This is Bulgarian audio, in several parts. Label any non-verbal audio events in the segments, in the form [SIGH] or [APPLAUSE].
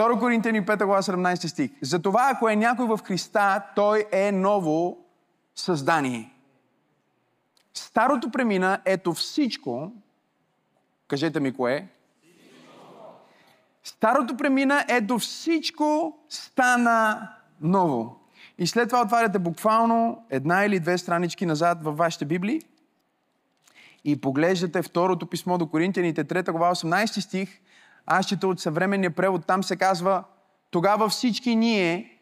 2 Коринтияни 5 глава 17 стих. Затова, ако е някой в Христа, той е ново създание. Старото премина, ето всичко, кажете ми кое, Старото премина, ето всичко стана ново. И след това отваряте буквално една или две странички назад във вашите Библии и поглеждате второто писмо до Коринтияните, 3 глава, 18 стих. Аз чета от съвременния превод, там се казва тогава всички ние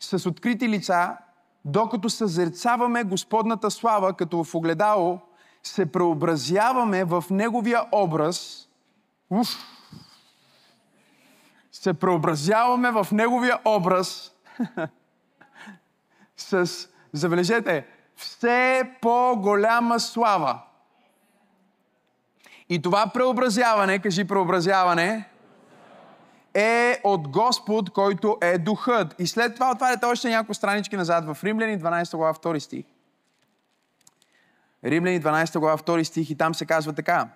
с открити лица, докато съзерцаваме Господната слава, като в огледало, се преобразяваме в Неговия образ. Уф! Се преобразяваме в Неговия образ [LAUGHS] с, забележете, все по-голяма слава. И това преобразяване, кажи преобразяване, е от Господ, който е Духът. И след това отваряте още няколко странички назад в Римляни 12 глава 2 стих. Римляни 12 глава 2 стих и там се казва така.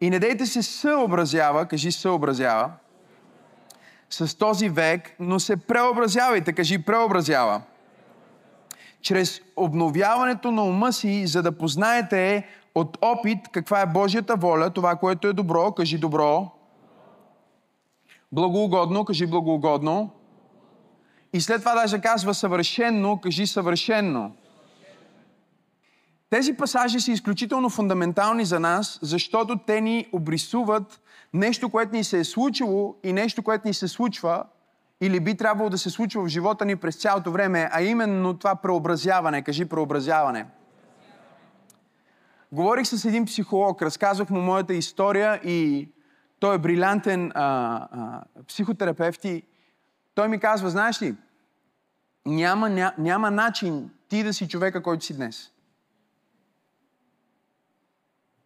И не дейте се съобразява, кажи съобразява, с този век, но се преобразявайте, кажи преобразява. Чрез обновяването на ума си, за да познаете от опит каква е Божията воля, това, което е добро, кажи добро. Благоугодно, кажи благоугодно. И след това даже казва съвършенно, кажи съвършенно. Тези пасажи са изключително фундаментални за нас, защото те ни обрисуват нещо, което ни се е случило и нещо, което ни се случва или би трябвало да се случва в живота ни през цялото време, а именно това преобразяване. Кажи преобразяване. Говорих с един психолог, разказах му моята история и той е брилянтен а, а, психотерапевт и той ми казва, знаеш ли, няма, ня, няма начин ти да си човека, който си днес.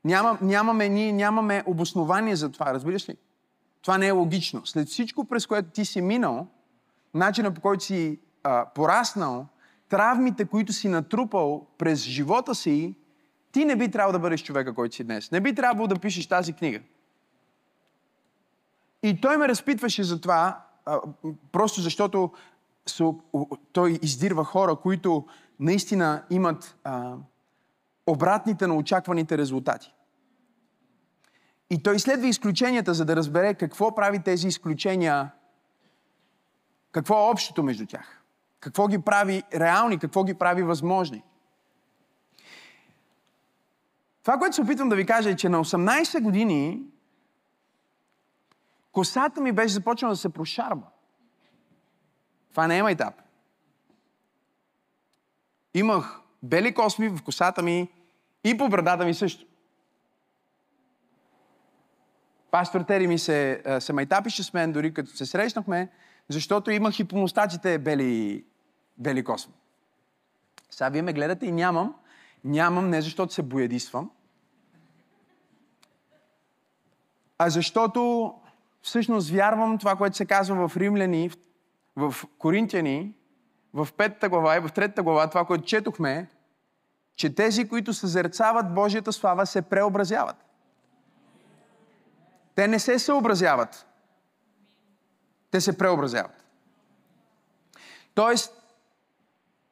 Няма, нямаме, ние нямаме обоснование за това, разбираш ли? Това не е логично. След всичко, през което ти си минал, начина по който си а, пораснал, травмите, които си натрупал през живота си, ти не би трябвало да бъдеш човека, който си днес. Не би трябвало да пишеш тази книга. И той ме разпитваше за това, просто защото той издирва хора, които наистина имат обратните на очакваните резултати. И той изследва изключенията, за да разбере какво прави тези изключения, какво е общото между тях, какво ги прави реални, какво ги прави възможни. Това, което се опитвам да ви кажа е, че на 18 години косата ми беше започнала да се прошарва. Това не е майтап. Имах бели косми в косата ми и по брадата ми също. Пастор Тери ми се, се майтапише с мен, дори като се срещнахме, защото имах и по мустаците бели, бели косми. Сега вие ме гледате и нямам. Нямам не защото се боядисвам, а защото всъщност вярвам това, което се казва в Римляни, в Коринтияни, в петата глава и в третата глава, това, което четохме, че тези, които съзерцават Божията слава, се преобразяват. Те не се съобразяват. Те се преобразяват. Тоест,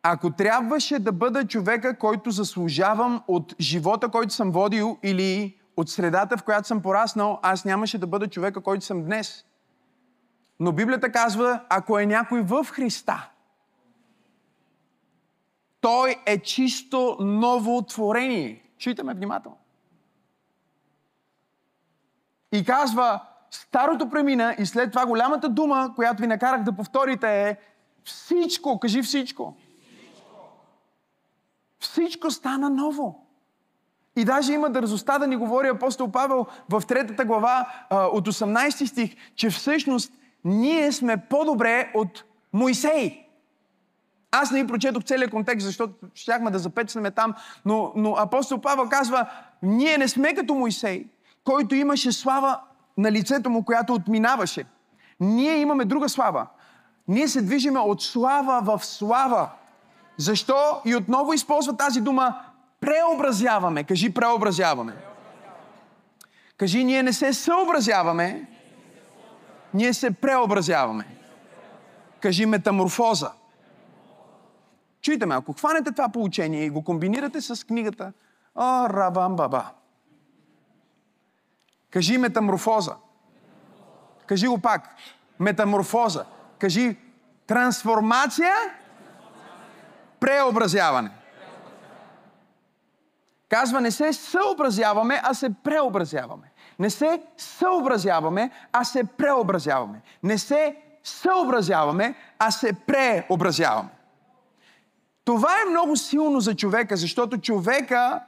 ако трябваше да бъда човека, който заслужавам от живота, който съм водил или от средата, в която съм пораснал, аз нямаше да бъда човека, който съм днес. Но Библията казва, ако е някой в Христа, той е чисто ново творение. Чуйте внимателно. И казва, старото премина и след това голямата дума, която ви накарах да повторите е всичко, кажи всичко. Всичко, всичко стана ново. И даже има дързостта да ни говори апостол Павел в третата глава от 18 стих, че всъщност ние сме по-добре от Моисей. Аз не ви прочетох целият контекст, защото щяхме да запечнем там, но, но апостол Павел казва, ние не сме като Моисей, който имаше слава на лицето му, която отминаваше. Ние имаме друга слава. Ние се движиме от слава в слава. Защо? И отново използва тази дума преобразяваме. Кажи преобразяваме. Кажи, ние не се съобразяваме, Ние се преобразяваме. Кажи метаморфоза. Чуйте ме, ако хванете това получение и го комбинирате с книгата О, Рабам Баба. Кажи метаморфоза. Кажи го пак. Метаморфоза. Кажи трансформация, преобразяване. Казва, не се съобразяваме, а се преобразяваме. Не се съобразяваме, а се преобразяваме. Не се съобразяваме, а се преобразяваме. Това е много силно за човека, защото човека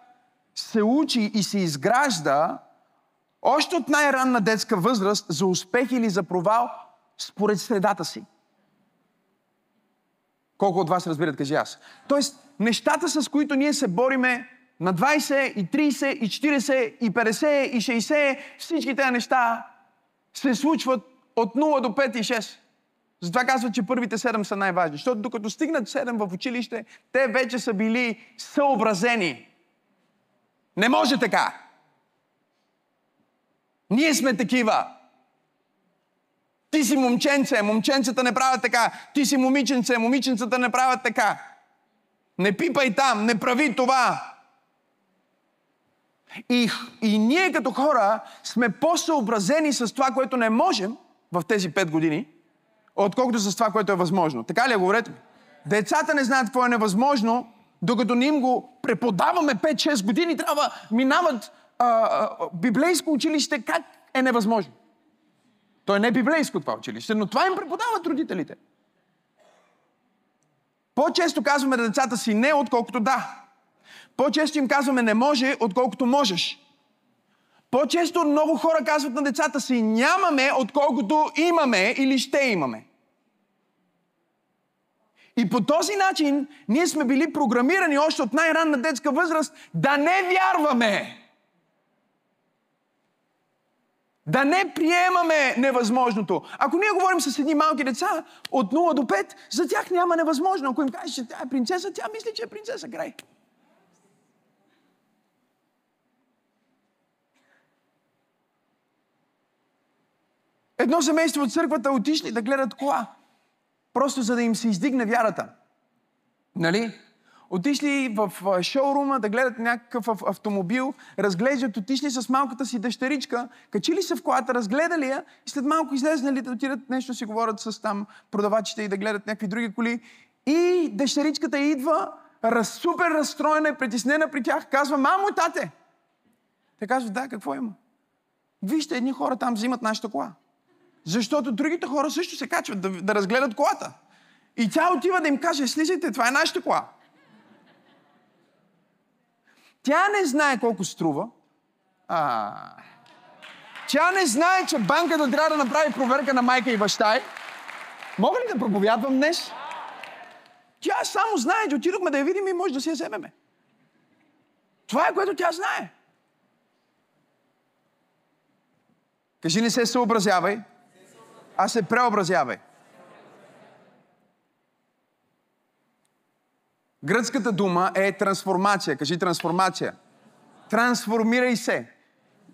се учи и се изгражда още от най-ранна детска възраст за успех или за провал според средата си. Колко от вас разбират, кажи аз. Тоест, нещата, с които ние се бориме на 20, и 30, и 40, и 50, и 60, всички тези неща се случват от 0 до 5 и 6. Затова казват, че първите 7 са най-важни. Защото докато стигнат 7 в училище, те вече са били съобразени. Не може така. Ние сме такива. Ти си момченце, момченцата не правят така. Ти си момиченце, момиченцата не правят така. Не пипай там, не прави това. И, и ние като хора сме по-съобразени с това, което не можем в тези 5 години, отколкото с това, което е възможно. Така ли е, говорете ми? Децата не знаят какво е невъзможно, докато не им го преподаваме 5-6 години, трябва минават а, а, библейско училище, как е невъзможно. То е не библейско това училище, но това им преподават родителите. По-често казваме на децата си не, отколкото да. По-често им казваме не може, отколкото можеш. По-често много хора казват на децата си нямаме, отколкото имаме или ще имаме. И по този начин ние сме били програмирани още от най-ранна детска възраст да не вярваме. Да не приемаме невъзможното. Ако ние говорим с едни малки деца от 0 до 5, за тях няма невъзможно. Ако им кажеш, че тя е принцеса, тя мисли, че е принцеса. Край. Едно семейство от църквата отишли да гледат кола. Просто за да им се издигне вярата. Нали? Отишли в шоурума да гледат някакъв автомобил, разглеждат, отишли с малката си дъщеричка, качили се в колата, разгледали я и след малко излезнали да отидат нещо си говорят с там продавачите и да гледат някакви други коли. И дъщеричката идва, раз, супер разстроена и притеснена при тях, казва, мамо, тате! Те казват, да, какво има? Вижте, едни хора там взимат нашата кола. Защото другите хора също се качват да, да разгледат колата. И тя отива да им каже, слизайте, това е нашата кола. Тя не знае колко струва. А, тя не знае, че банката трябва да направи проверка на майка и баща. Мога ли да проповядвам днес? Тя само знае, че отидохме да я видим и може да си я вземеме. Това е което тя знае. Кажи, не се съобразявай, а се преобразявай. Гръцката дума е трансформация. Кажи трансформация. Трансформирай се.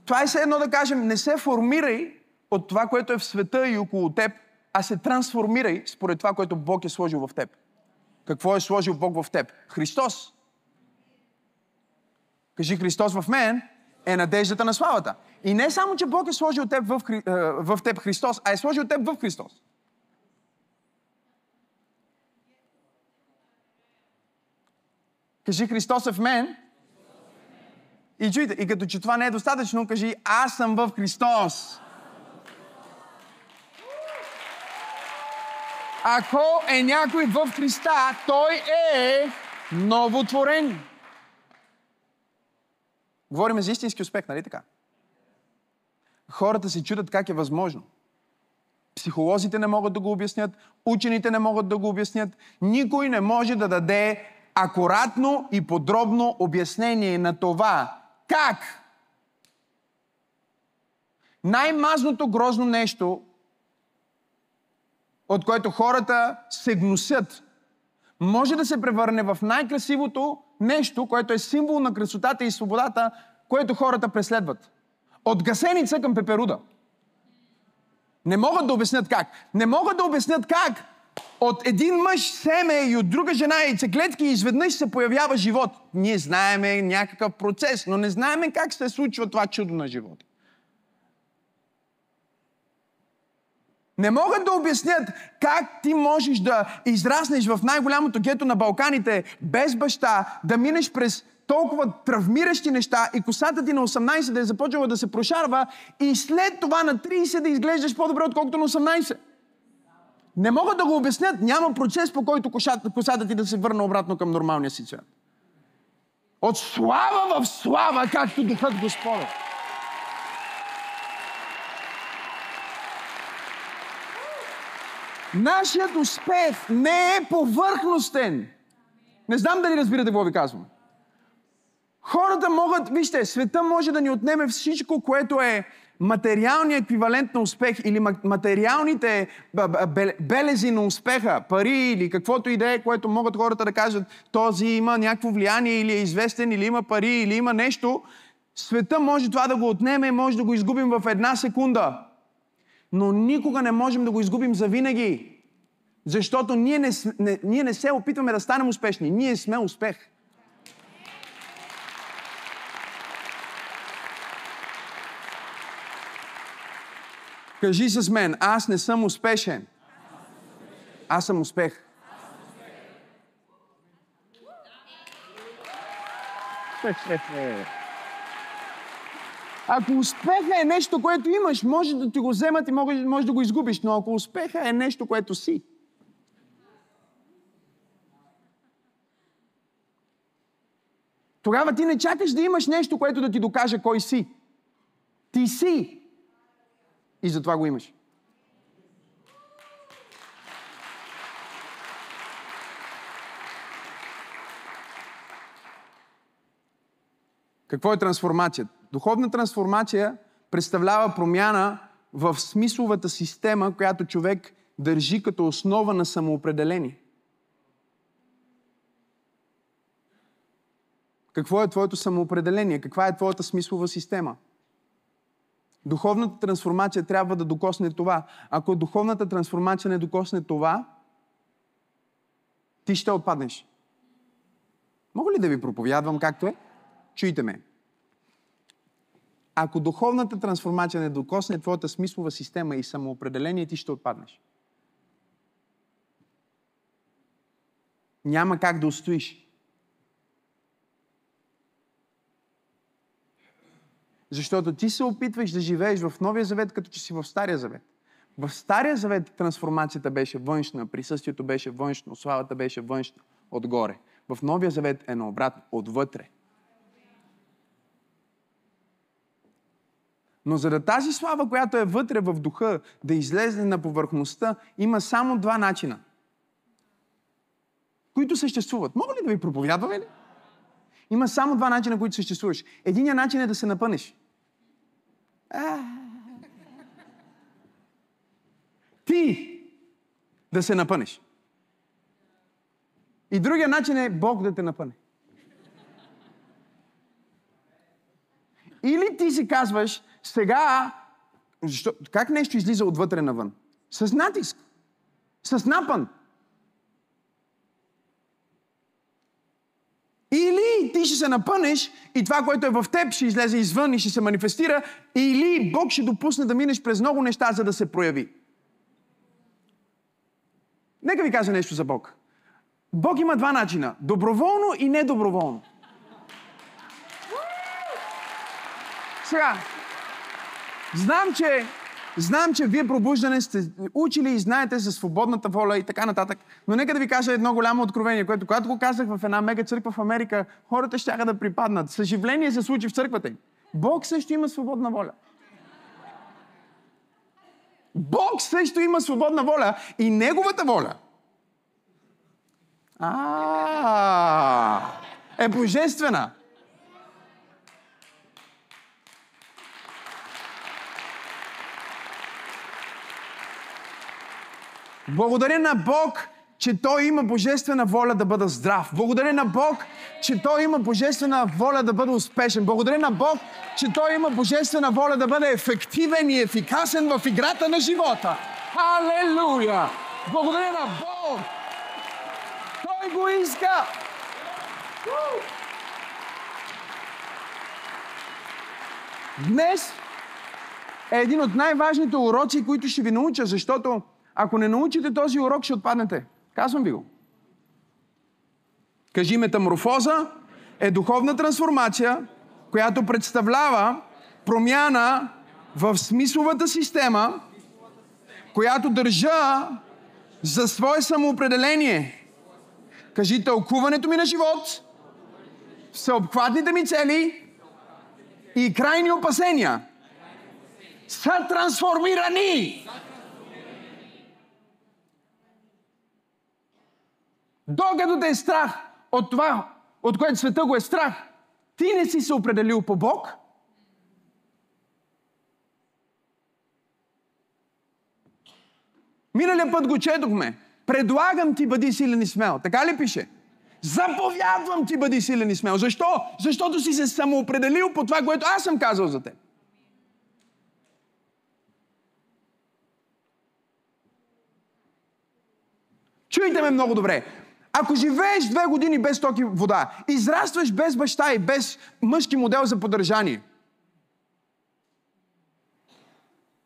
Това е все едно да кажем, не се формирай от това, което е в света и около теб, а се трансформирай според това, което Бог е сложил в теб. Какво е сложил Бог в теб? Христос. Кажи Христос в мен е надеждата на славата. И не само, че Бог е сложил теб в, в теб Христос, а е сложил теб в Христос. Кажи Христос е в мен. И чуйте, и като че това не е достатъчно, кажи аз съм в Христос. Ако е някой в Христа, той е новотворен. Говорим за истински успех, нали така? Хората се чудят как е възможно. Психолозите не могат да го обяснят, учените не могат да го обяснят. Никой не може да даде акуратно и подробно обяснение на това как най-мазното грозно нещо, от което хората се гносят, може да се превърне в най-красивото нещо, което е символ на красотата и свободата, което хората преследват. От гасеница към пеперуда. Не могат да обяснят как. Не могат да обяснят как от един мъж семе и от друга жена яйцеклетки изведнъж се появява живот. Ние знаеме някакъв процес, но не знаеме как се случва това чудо на живота. Не могат да обяснят как ти можеш да израснеш в най-голямото гето на Балканите без баща, да минеш през толкова травмиращи неща и косата ти на 18 да е започнала да се прошарва и след това на 30 да изглеждаш по-добре, отколкото на 18. Не могат да го обяснят. Няма процес, по който косата, косата ти да се върне обратно към нормалния си цвят. От слава в слава, както духът Господа. Нашият успех не е повърхностен. Не знам дали разбирате какво ви казвам. Хората могат, вижте, света може да ни отнеме всичко, което е материалният еквивалент на успех или материалните белези на успеха, пари или каквото и да е, което могат хората да кажат, този има някакво влияние или е известен, или има пари, или има нещо, света може това да го отнеме може да го изгубим в една секунда. Но никога не можем да го изгубим за винаги. Защото ние не, не, ние не се опитваме да станем успешни. Ние сме успех. Кажи с мен, аз не съм успешен. Аз съм успех. Ако успеха е нещо, което имаш, може да ти го вземат и може, може да го изгубиш, но ако успеха е нещо, което си, тогава ти не чакаш да имаш нещо, което да ти докаже кой си. Ти си. И затова го имаш. Какво е трансформация? Духовна трансформация представлява промяна в смисловата система, която човек държи като основа на самоопределение. Какво е твоето самоопределение? Каква е твоята смислова система? Духовната трансформация трябва да докосне това. Ако духовната трансформация не докосне това, ти ще отпаднеш. Мога ли да ви проповядвам както е? Чуйте ме. Ако духовната трансформация не докосне твоята смислова система и самоопределение, ти ще отпаднеш. Няма как да устоиш. Защото ти се опитваш да живееш в Новия завет, като че си в Стария завет. В Стария завет трансформацията беше външна, присъствието беше външно, славата беше външна, отгоре. В Новия завет е наобратно, отвътре. Но за да тази слава, която е вътре в духа, да излезе на повърхността, има само два начина, които съществуват. Мога ли да ви проповядваме ли? Има само два начина, които съществуваш. Единият начин е да се напънеш. Ти да се напънеш. И другия начин е Бог да те напъне. Или ти си казваш, сега, защо, как нещо излиза отвътре навън? С натиск. С напън. Или ти ще се напънеш и това, което е в теб, ще излезе извън и ще се манифестира, или Бог ще допусне да минеш през много неща, за да се прояви. Нека ви кажа нещо за Бог. Бог има два начина. Доброволно и недоброволно. Сега, знам, че Знам, че вие пробуждане сте учили и знаете за свободната воля и така нататък, но нека да ви кажа едно голямо откровение, което когато го казах в една мега църква в Америка, хората ще да припаднат. Съживление се случи в църквата им. Бог също има свободна воля. Бог също има свободна воля и Неговата воля а, е божествена. Благодаря на Бог, че Той има божествена воля да бъда здрав. Благодаря на Бог, че Той има божествена воля да бъда успешен. Благодаря на Бог, че Той има божествена воля да бъде ефективен и ефикасен в играта на живота. Алелуя! Благодаря на Бог! Той го иска! Днес е един от най-важните уроци, които ще ви науча, защото ако не научите този урок, ще отпаднете. Казвам ви го. Кажи метаморфоза е духовна трансформация, която представлява промяна в смисловата система, която държа за свое самоопределение. Кажи тълкуването ми на живот, всеобхватните ми цели и крайни опасения са трансформирани. Докато те е страх от това, от което света го е страх, ти не си се определил по Бог. Миналия път го четохме. Предлагам ти бъди силен и смел. Така ли пише? Заповядвам ти бъди силен и смел. Защо? Защото си се самоопределил по това, което аз съм казал за теб. Чуйте ме много добре. Ако живееш две години без токи вода, израстваш без баща и без мъжки модел за поддържание,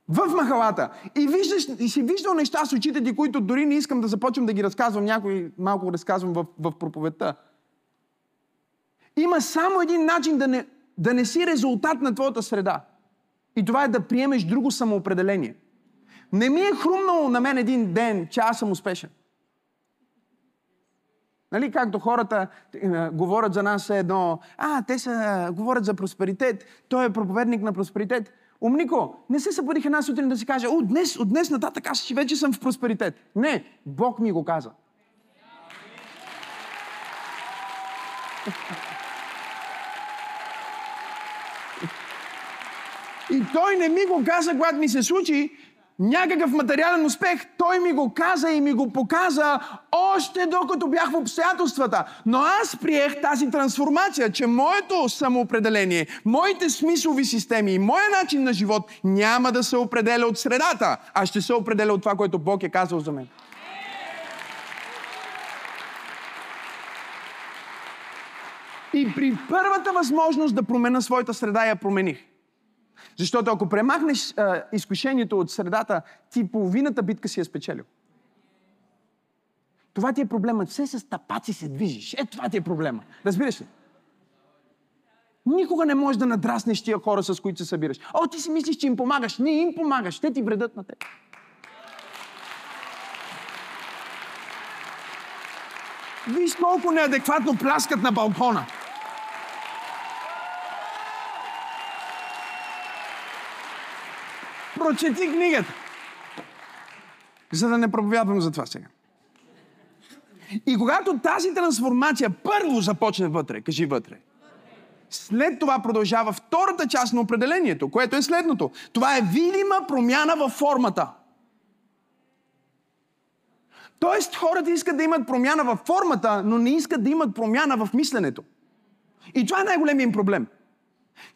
в махалата и, виждаш, и си виждал неща с очите ти, които дори не искам да започвам да ги разказвам, някой малко разказвам в, в проповедта. Има само един начин да не, да не си резултат на твоята среда. И това е да приемеш друго самоопределение. Не ми е хрумнало на мен един ден, че аз съм успешен. Нали, както хората е, говорят за нас едно, а, те са, говорят за просперитет, той е проповедник на просперитет. Умнико, не се събудих една сутрин да си каже, о, днес, от днес нататък аз вече съм в просперитет. Не, Бог ми го каза. И той не ми го каза, когато ми се случи, някакъв материален успех, той ми го каза и ми го показа още докато бях в обстоятелствата. Но аз приех тази трансформация, че моето самоопределение, моите смислови системи и моя начин на живот няма да се определя от средата, а ще се определя от това, което Бог е казал за мен. И при първата възможност да променя своята среда, я промених. Защото ако премахнеш а, изкушението от средата, ти половината битка си е спечелил. Това ти е проблема. Все с тапаци се движиш. Е, това ти е проблема. Разбираш ли? Никога не можеш да надраснеш тия хора, с които се събираш. О, ти си мислиш, че им помагаш. Не им помагаш. Те ти вредят на теб. Виж колко неадекватно пляскат на балкона. Прочети книгата. За да не проповядвам за това сега. И когато тази трансформация първо започне вътре, кажи вътре, след това продължава втората част на определението, което е следното. Това е видима промяна във формата. Тоест, хората искат да имат промяна във формата, но не искат да имат промяна в мисленето. И това е най-големият им проблем.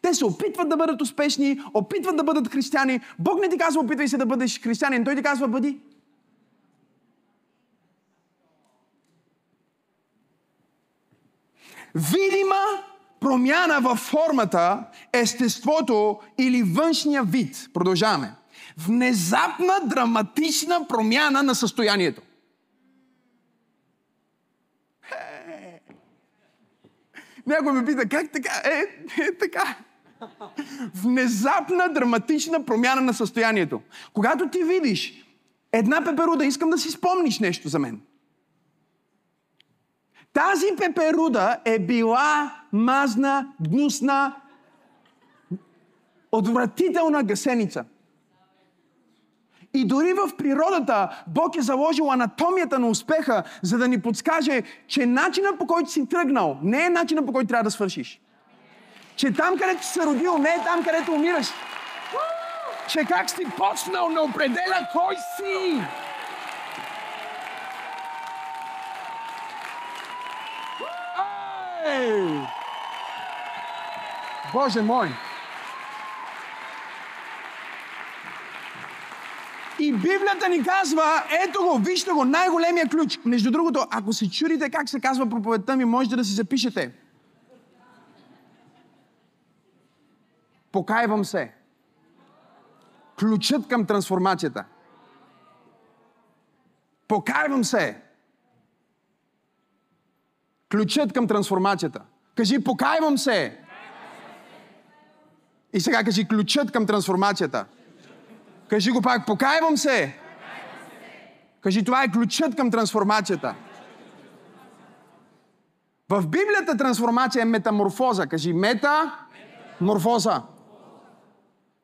Те се опитват да бъдат успешни, опитват да бъдат християни. Бог не ти казва, опитвай се да бъдеш християнин. Той ти казва, бъди. Видима промяна във формата, естеството или външния вид. Продължаваме. Внезапна, драматична промяна на състоянието. Някой ме пита, как така? Е, е така. Внезапна, драматична промяна на състоянието. Когато ти видиш една пеперуда, искам да си спомниш нещо за мен. Тази пеперуда е била мазна, гнусна, отвратителна гасеница. И дори в природата Бог е заложил анатомията на успеха, за да ни подскаже, че начина по който си тръгнал не е начина по който трябва да свършиш. Че там, където си се родил, не е там, където умираш. Че как си почнал не определя кой си. Ей! Боже мой! И Библията ни казва, ето го, вижте го, най-големия ключ. Между другото, ако се чудите как се казва проповедта ми, можете да си запишете. Покайвам се. Ключът към трансформацията. Покайвам се. Ключът към трансформацията. Кажи, покайвам се. И сега кажи, ключът към трансформацията. Кажи го пак, покайвам се. Кажи, това е ключът към трансформацията. В Библията трансформация е метаморфоза. Кажи, мета, морфоза.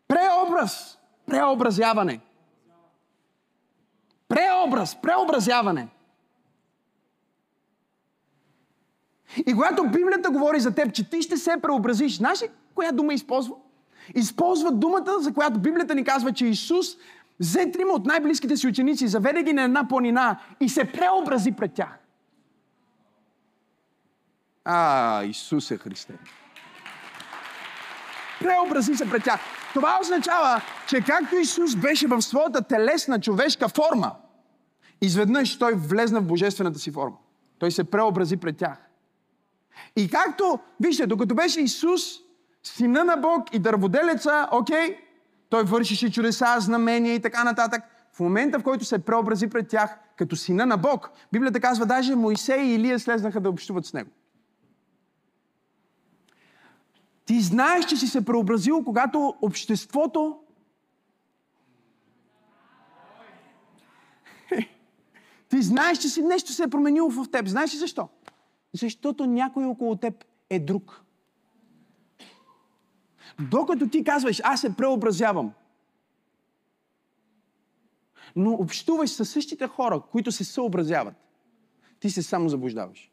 Преобраз. Преобразяване. Преобраз. Преобразяване. И когато Библията говори за теб, че ти ще се преобразиш, знаеш ли коя дума използва? Използва думата, за която Библията ни казва, че Исус взе трима от най-близките си ученици, заведе ги на една планина и се преобрази пред тях. А, Исусе Христе. Преобрази се пред тях. Това означава, че както Исус беше в своята телесна човешка форма, изведнъж той влезна в божествената си форма. Той се преобрази пред тях. И както, вижте, докато беше Исус, сина на Бог и дърводелеца, окей, той вършише чудеса, знамения и така нататък. В момента, в който се преобрази пред тях като сина на Бог, Библията казва, даже Моисей и Илия слезнаха да общуват с него. Ти знаеш, че си се преобразил, когато обществото [LAUGHS] Ти знаеш, че си нещо се е променило в теб. Знаеш ли защо? Защото някой около теб е друг. Докато ти казваш, аз се преобразявам, но общуваш със същите хора, които се съобразяват, ти се само заблуждаваш.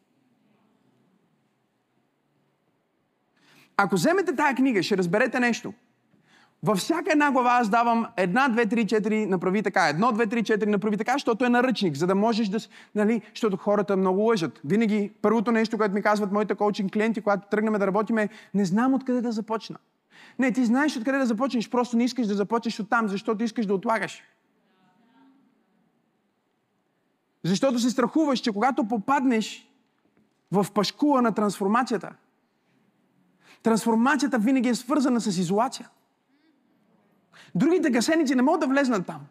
Ако вземете тая книга, ще разберете нещо. Във всяка една глава аз давам една, две, три, четири, направи така. Едно, две, три, четири, направи така, защото е наръчник, за да можеш да... Нали, защото хората много лъжат. Винаги първото нещо, което ми казват моите коучинг клиенти, когато тръгнем да работим е, не знам откъде да започна. Не, ти знаеш откъде да започнеш, просто не искаш да започнеш от там, защото искаш да отлагаш. Защото се страхуваш, че когато попаднеш в пашкула на трансформацията, трансформацията винаги е свързана с изолация. Другите гасеници не могат да влезнат там.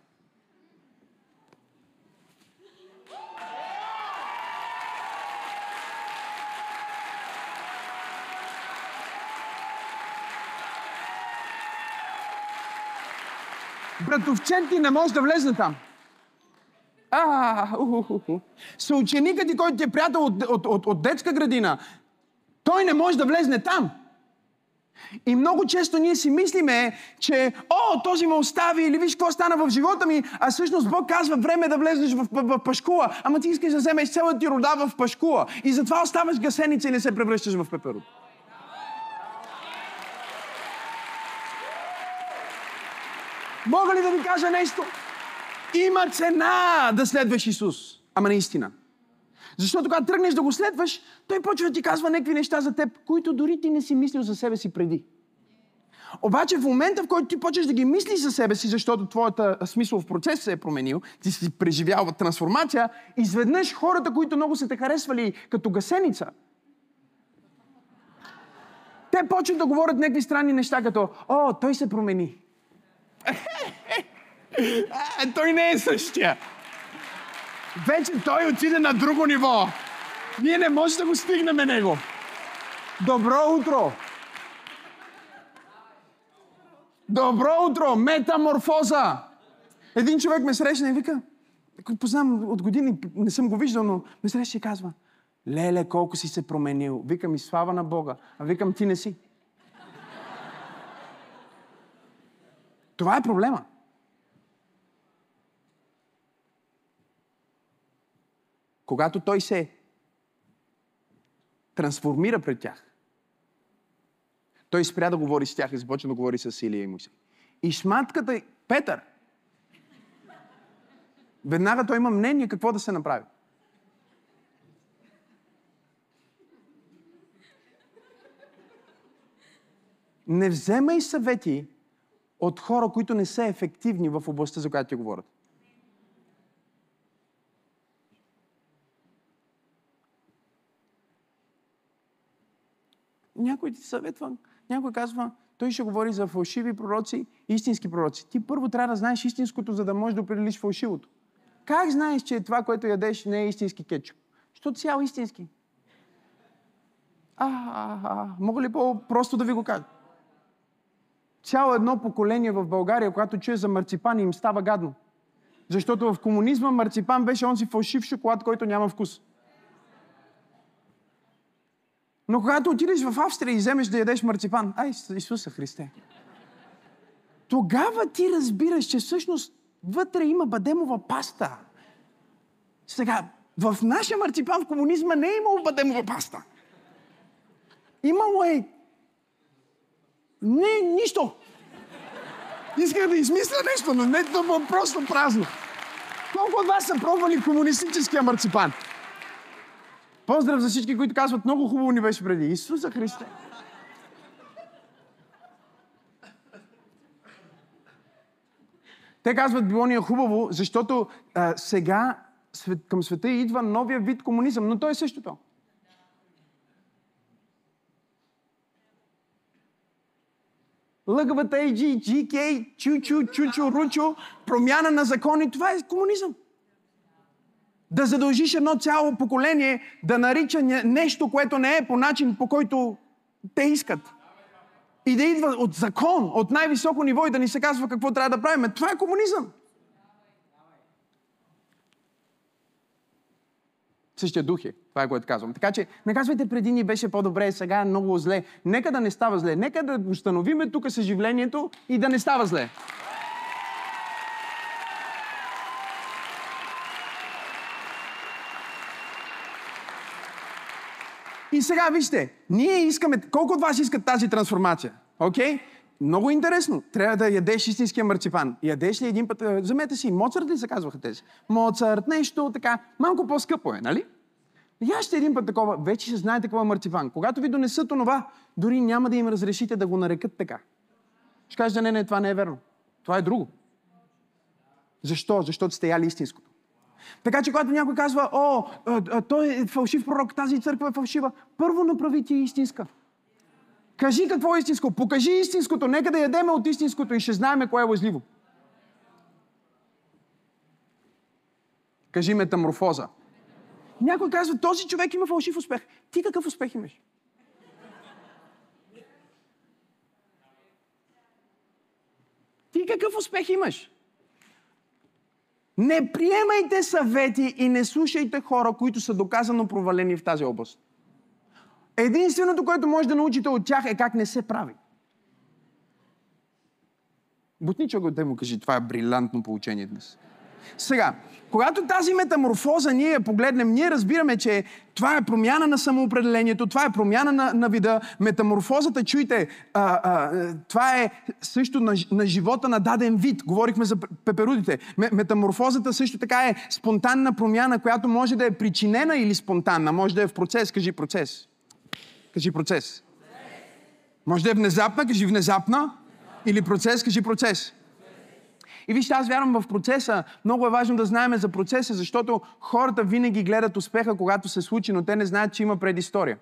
Братовчет ти не може да влезне там. А, Съученикът ти, който ти е приятел от, от, от, от детска градина, той не може да влезне там. И много често ние си мислиме, че о, този ме остави или виж какво стана в живота ми, а всъщност Бог казва време да влезеш в, в, в пашкула, ама ти искаш да вземеш цялата ти рода в пашкула. И затова оставаш гасеница и не се превръщаш в пеперут. Мога ли да ви кажа нещо? Има цена да следваш Исус. Ама наистина. Защото когато тръгнеш да го следваш, той почва да ти казва някакви неща за теб, които дори ти не си мислил за себе си преди. Обаче в момента, в който ти почнеш да ги мислиш за себе си, защото твоята смислов процес се е променил, ти си преживял трансформация, изведнъж хората, които много са те харесвали като гасеница, те почват да говорят някакви странни неща, като О, той се промени. А, той не е същия. Вече той отиде на друго ниво. Ние не можем да го стигнем него. Добро утро! Добро утро! Метаморфоза! Един човек ме срещна и вика, познавам от години, не съм го виждал, но ме среща и казва, леле, колко си се променил. Викам и слава на Бога. А викам, ти не си. Това е проблема. Когато той се трансформира пред тях, той спря да говори с тях и започна да говори с Илия и Мусей. И шматката Петър, веднага той има мнение какво да се направи. Не вземай съвети от хора, които не са ефективни в областта, за която ти говорят. Някой ти съветва, някой казва, той ще говори за фалшиви пророци истински пророци. Ти първо трябва да знаеш истинското, за да можеш да определиш фалшивото. Как знаеш, че това, което ядеш, не е истински кетчуп? Защото си ял истински. А, а, а, мога ли по-просто да ви го кажа? Цяло едно поколение в България, когато чуе за марципан, им става гадно. Защото в комунизма марципан беше онзи фалшив шоколад, който няма вкус. Но когато отидеш в Австрия и вземеш да ядеш марципан, ай, Исуса Христе, тогава ти разбираш, че всъщност вътре има бадемова паста. Сега, в нашия марципан в комунизма не е имало бадемова паста. Имало е... Не, нищо. Исках да измисля нещо, но не това е просто празно. Колко от вас са пробвали комунистическия марципан? Поздрав за всички, които казват, много хубаво ни беше преди. Исуса Христе. Те казват, било ни е хубаво, защото а, сега свет, към света идва новия вид комунизъм, но той е същото. ЛГБТ, GK, чучу, чучу, ручо, промяна на закони, това е комунизъм. Да задължиш едно цяло поколение да нарича нещо, което не е по начин, по който те искат. И да идва от закон, от най-високо ниво и да ни се казва какво трябва да правим. Това е комунизъм. Същия дух е. Това е което казвам. Така че не казвайте преди ни беше по-добре, сега е много зле. Нека да не става зле. Нека да установиме тук съживлението и да не става зле. И сега вижте, ние искаме, колко от вас искат тази трансформация? Окей? Okay? Много интересно. Трябва да ядеш истинския марципан. Ядеш ли един път? Замете си, Моцарт ли се казваха тези? Моцарт, нещо така. Малко по-скъпо е, нали? Яще един път такова, вече знаете какво е марципан. Когато ви донесат онова, дори няма да им разрешите да го нарекат така. Ще кажете, не, не, това не е верно. Това е друго. Защо? Защото сте яли истинското. Така че, когато някой казва, о, той е фалшив пророк, тази църква е фалшива, първо направи ти истинска. Кажи какво е истинско. Покажи истинското. Нека да ядеме от истинското и ще знаем кое е лъжливо. Кажи метаморфоза. Някой казва, този човек има фалшив успех. Ти какъв успех имаш? Ти какъв успех имаш? Не приемайте съвети и не слушайте хора, които са доказано провалени в тази област. Единственото, което може да научите от тях е как не се прави. Бутничо го те му кажи, това е брилянтно получение днес. Сега, когато тази метаморфоза ние я погледнем, ние разбираме, че това е промяна на самоопределението, това е промяна на, на вида. Метаморфозата, чуйте, а, а, това е също на, на живота на даден вид. Говорихме за пеперудите. Метаморфозата също така е спонтанна промяна, която може да е причинена или спонтанна. Може да е в процес. Кажи процес. Кажи процес. Може да е внезапна, кажи внезапна. Или процес, кажи процес. И вижте, аз вярвам в процеса. Много е важно да знаем за процеса, защото хората винаги гледат успеха, когато се случи, но те не знаят, че има предистория.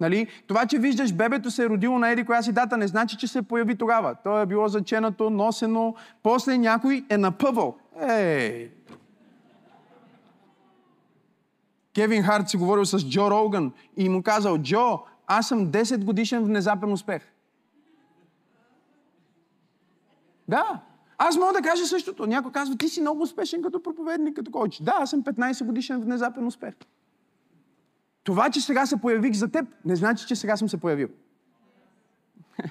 Нали? Това, че виждаш бебето се е родило на еди коя си дата, не значи, че се появи тогава. То е било заченато, носено, после някой е напъвал. Ей! Кевин Харт си говорил с Джо Роган и му казал, Джо, аз съм 10 годишен внезапен успех. Да, аз мога да кажа същото. Някой казва, ти си много успешен като проповедник, като коуч. Да, аз съм 15 годишен внезапен успех. Това, че сега се появих за теб, не значи, че сега съм се появил. [LAUGHS]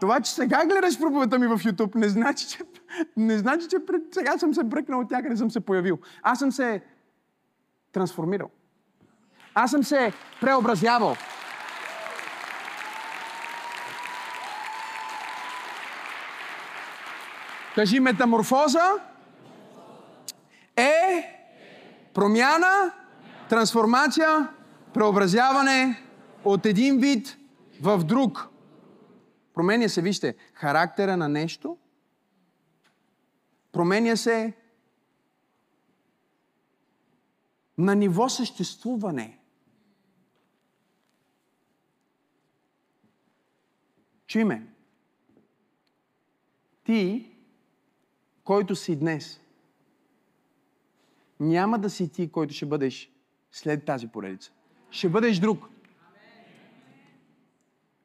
Това, че сега гледаш проповедта ми в YouTube, не значи, че, не значи, че пред, сега съм се бръкнал от някъде, съм се появил. Аз съм се трансформирал. Аз съм се преобразявал. Кажи метаморфоза е промяна, трансформация, преобразяване от един вид в друг. Променя се, вижте, характера на нещо, променя се на ниво съществуване. Чуй ме. Ти, който си днес, няма да си ти, който ще бъдеш след тази поредица. Ще бъдеш друг.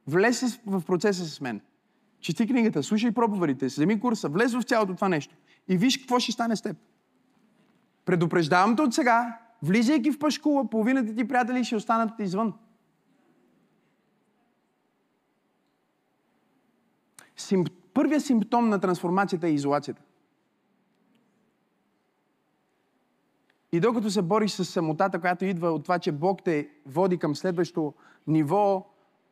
Влез в процеса с мен. Чети книгата, слушай проповедите, вземи курса, влез в цялото това нещо и виж какво ще стане с теб. Предупреждавам те от сега, влизайки в пашкула, половината ти приятели ще останат извън. Сим... Първият симптом на трансформацията е изолацията. И докато се бориш с самотата, която идва от това, че Бог те води към следващото ниво,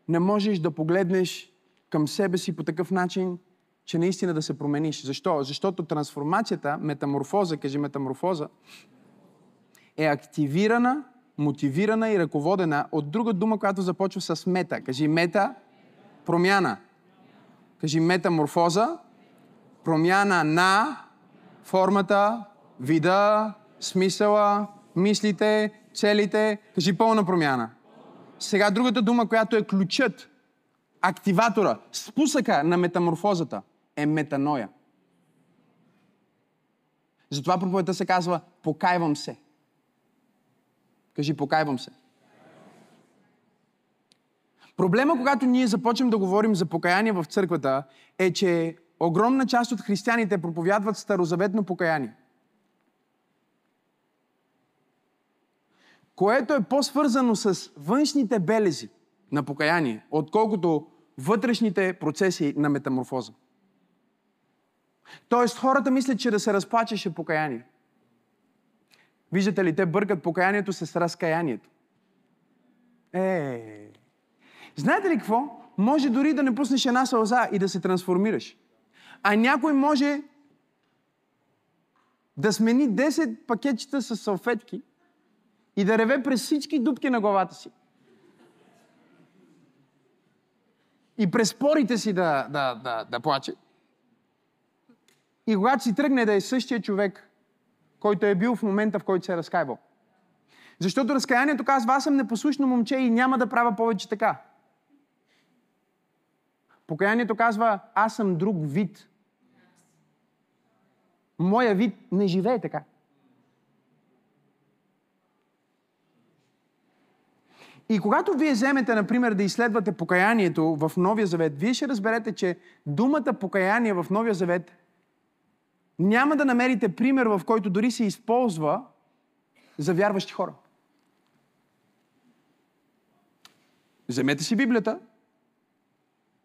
не можеш да погледнеш към себе си по такъв начин, че наистина да се промениш. Защо? Защото трансформацията, метаморфоза, кажи метаморфоза, е активирана, мотивирана и ръководена от друга дума, която започва с мета. Кажи мета, промяна. Кажи метаморфоза, промяна на формата, вида, смисъла, мислите, целите. Кажи пълна промяна. Сега другата дума, която е ключът, активатора, спусъка на метаморфозата е метаноя. Затова проповедта се казва покайвам се. Кажи покайвам се. Проблема, когато ние започнем да говорим за покаяние в църквата, е, че огромна част от християните проповядват старозаветно покаяние. Което е по-свързано с външните белези на покаяние, отколкото вътрешните процеси на метаморфоза. Тоест, хората мислят, че да се разплачеш е покаяние. Виждате ли, те бъркат покаянието с разкаянието. Е, знаете ли какво? Може дори да не пуснеш една сълза и да се трансформираш. А някой може да смени 10 пакетчета с салфетки и да реве през всички дупки на главата си. И през порите си да, да, да, да плаче. И когато си тръгне да е същия човек, който е бил в момента, в който се е разкаивал. Защото разкаянието казва, аз съм непослушно момче и няма да правя повече така. Покаянието казва, аз съм друг вид. Моя вид не живее така. И когато вие вземете, например, да изследвате покаянието в Новия Завет, вие ще разберете, че думата покаяние в Новия Завет няма да намерите пример, в който дори се използва за вярващи хора. Вземете си Библията,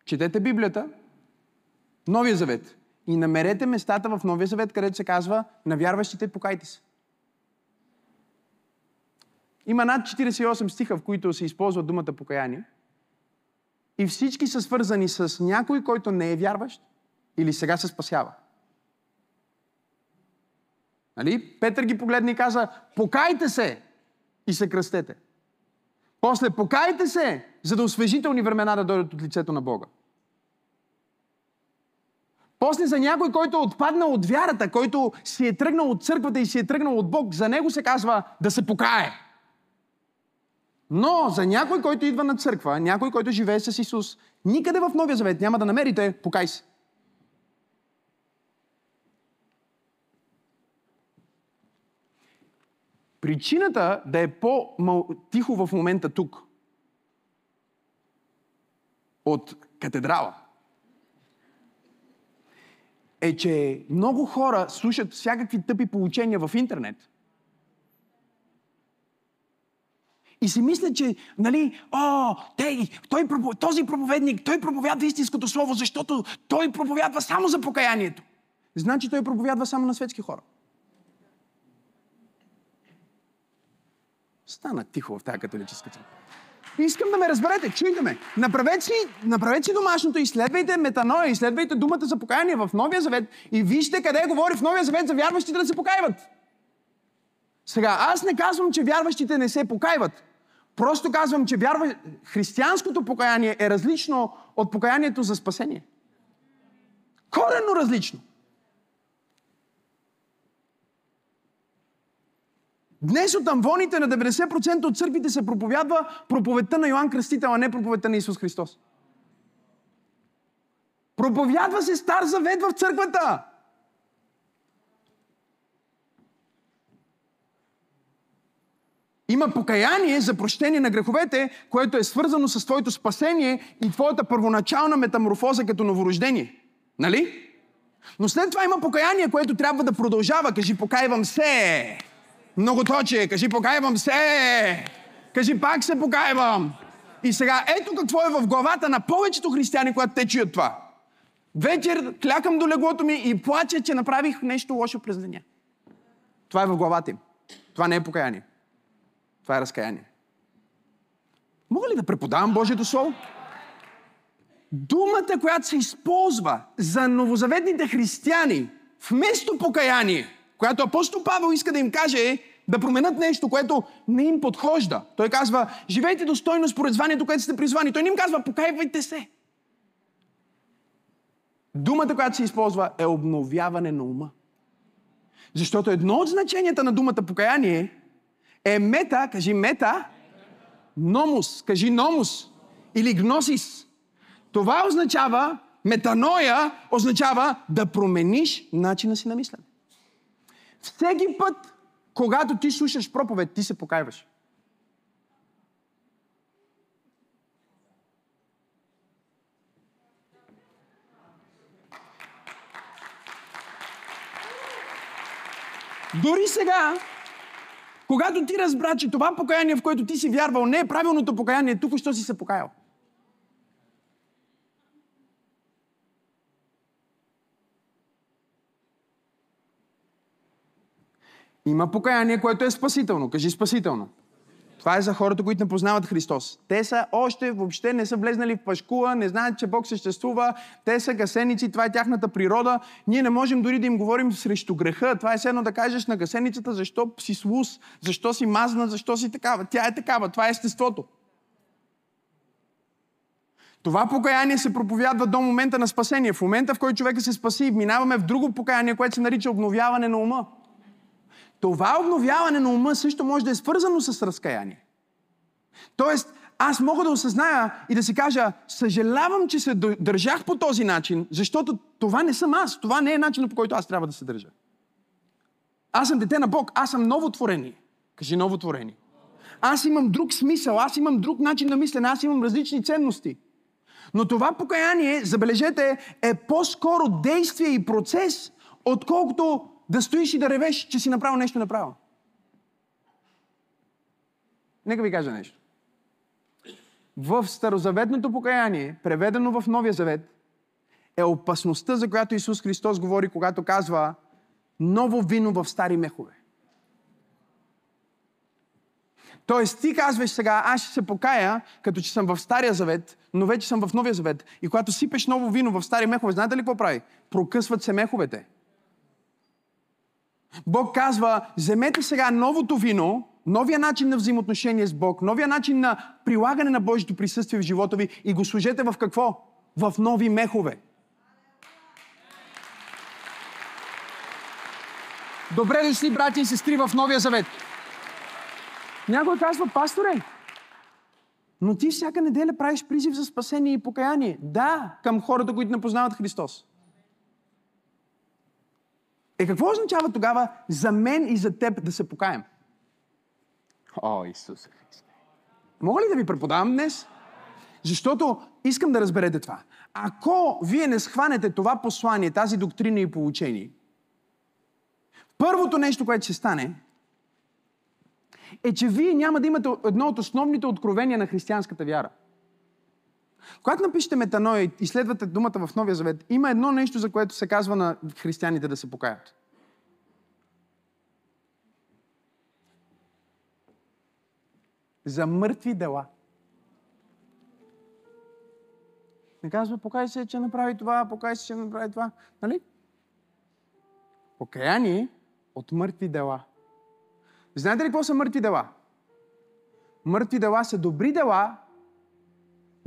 четете Библията, Новия Завет и намерете местата в Новия Завет, където се казва на вярващите покайте се. Има над 48 стиха, в които се използва думата покаяние. И всички са свързани с някой, който не е вярващ или сега се спасява. Нали? Петър ги погледна и каза, покайте се и се кръстете. После покайте се, за да освежителни времена да дойдат от лицето на Бога. После за някой, който е отпаднал от вярата, който си е тръгнал от църквата и си е тръгнал от Бог, за него се казва да се покае. Но за някой, който идва на църква, някой, който живее с Исус, никъде в Новия Завет няма да намерите покай се. Причината да е по-тихо в момента тук от катедрала е, че много хора слушат всякакви тъпи получения в интернет И си мисля, че, нали, о, те, той, този проповедник, той проповядва истинското слово, защото той проповядва само за покаянието. Значи той проповядва само на светски хора. Стана тихо в тази католическа църква. Искам да ме разберете, чуйте ме. Направете си, направете си домашното, изследвайте метаноя, изследвайте думата за покаяние в Новия Завет и вижте къде говори в Новия Завет за вярващите да се покаиват. Сега, аз не казвам, че вярващите не се покаиват. Просто казвам, че вярва, християнското покаяние е различно от покаянието за спасение. Коренно различно. Днес от амвоните на 90% от църквите се проповядва проповедта на Йоанн Кръстител, а не проповедта на Исус Христос. Проповядва се Стар Завет в църквата. Има покаяние за прощение на греховете, което е свързано с твоето спасение и твоята първоначална метаморфоза като новорождение. Нали? Но след това има покаяние, което трябва да продължава. Кажи, покайвам се. Много точе. Кажи, покайвам се. Кажи, пак се покайвам. И сега, ето какво е в главата на повечето християни, когато те чуят това. Вечер клякам до леглото ми и плача, че направих нещо лошо през деня. Това е в главата им. Това не е покаяние. Това е разкаяние. Мога ли да преподавам Божието Слово? Думата, която се използва за новозаветните християни, вместо покаяние, която апостол Павел иска да им каже е да променят нещо, което не им подхожда. Той казва, живейте достойно според званието, което сте призвани. Той не им казва, покайвайте се. Думата, която се използва е обновяване на ума. Защото едно от значенията на думата покаяние е мета, кажи мета, номус, кажи номус или гносис. Това означава, метаноя означава да промениш начина си на мислене. Всеки път, когато ти слушаш проповед, ти се покайваш. Дори сега, когато ти разбра, че това покаяние, в което ти си вярвал, не е правилното покаяние, тук що си се покаял. Има покаяние, което е спасително. Кажи спасително. Това е за хората, които не познават Христос. Те са още въобще не са влезнали в пашкула, не знаят, че Бог съществува. Те са гасеници, това е тяхната природа. Ние не можем дори да им говорим срещу греха. Това е едно да кажеш на гасеницата, защо си слус, защо си мазна, защо си такава. Тя е такава, това е естеството. Това покаяние се проповядва до момента на спасение. В момента, в който човека се спаси, минаваме в друго покаяние, което се нарича обновяване на ума. Това обновяване на ума също може да е свързано с разкаяние. Тоест, аз мога да осъзная и да си кажа, съжалявам, че се държах по този начин, защото това не съм аз. Това не е начинът по който аз трябва да се държа. Аз съм дете на Бог, аз съм ново творение. Кажи ново творение. Аз имам друг смисъл, аз имам друг начин на мислене, аз имам различни ценности. Но това покаяние, забележете, е по-скоро действие и процес, отколкото да стоиш и да ревеш, че си направил нещо направо. Нека ви кажа нещо. В Старозаветното покаяние, преведено в Новия Завет, е опасността, за която Исус Христос говори, когато казва ново вино в стари мехове. Тоест ти казваш сега, аз ще се покая, като че съм в Стария Завет, но вече съм в Новия Завет. И когато сипеш ново вино в стари мехове, знаете ли какво прави? Прокъсват се меховете. Бог казва, вземете сега новото вино, новия начин на взаимоотношение с Бог, новия начин на прилагане на Божието присъствие в живота ви и го служете в какво? В нови мехове. Добре дошли, брати и сестри, в Новия Завет. Някой казва, пасторе, но ти всяка неделя правиш призив за спасение и покаяние. Да, към хората, които не познават Христос. Е, какво означава тогава за мен и за теб да се покаем? О, Исус Христе. Мога ли да ви преподавам днес? Защото искам да разберете това. Ако вие не схванете това послание, тази доктрина и получение, първото нещо, което ще стане, е, че вие няма да имате едно от основните откровения на християнската вяра. Когато напишете метаноя и изследвате думата в Новия Завет, има едно нещо, за което се казва на християните да се покаят. За мъртви дела. Не казва, покай се, че направи това, покай се, че направи това. Нали? Покаяние от мъртви дела. Знаете ли какво са мъртви дела? Мъртви дела са добри дела,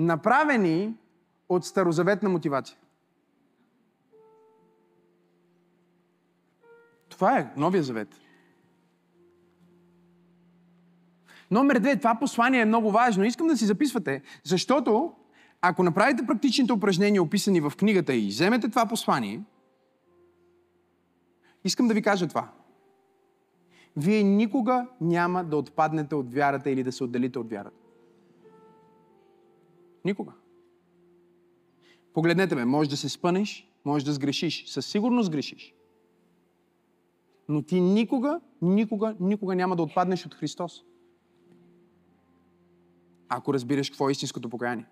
направени от старозаветна мотивация. Това е Новия завет. Номер две, това послание е много важно. Искам да си записвате, защото ако направите практичните упражнения, описани в книгата и вземете това послание, искам да ви кажа това. Вие никога няма да отпаднете от вярата или да се отделите от вярата. Никога. Погледнете ме, може да се спънеш, може да сгрешиш. Със сигурност сгрешиш. Но ти никога, никога, никога няма да отпаднеш от Христос. Ако разбираш какво е истинското покаяние.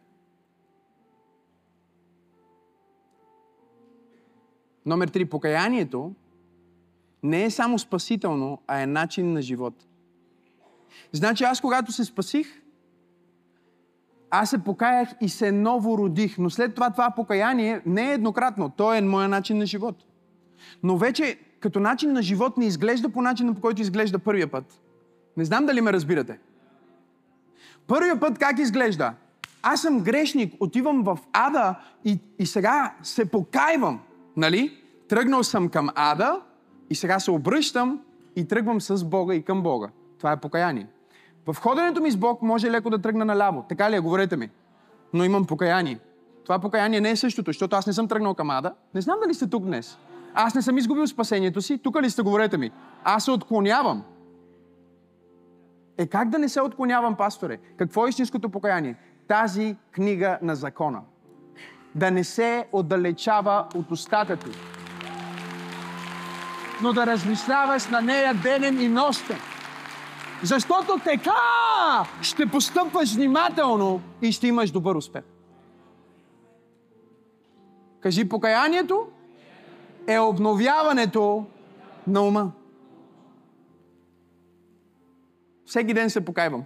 Номер три. Покаянието не е само спасително, а е начин на живот. Значи аз, когато се спасих, аз се покаях и се ново родих. Но след това това покаяние не е еднократно. То е моя начин на живот. Но вече като начин на живот не изглежда по начина, по който изглежда първия път. Не знам дали ме разбирате. Първия път как изглежда? Аз съм грешник, отивам в ада и, и сега се покайвам. Нали? Тръгнал съм към ада и сега се обръщам и тръгвам с Бога и към Бога. Това е покаяние. В ходенето ми с Бог може леко да тръгна наляво. Така ли е? Говорете ми. Но имам покаяние. Това покаяние не е същото, защото аз не съм тръгнал към ада. Не знам дали сте тук днес. Аз не съм изгубил спасението си. Тук ли сте? Говорете ми. Аз се отклонявам. Е как да не се отклонявам, пасторе? Какво е истинското покаяние? Тази книга на закона. Да не се отдалечава от устата ти. Но да размишляваш на нея денем и нощен. Защото така ще постъпваш внимателно и ще имаш добър успех. Кажи, покаянието е обновяването на ума. Всеки ден се покайвам.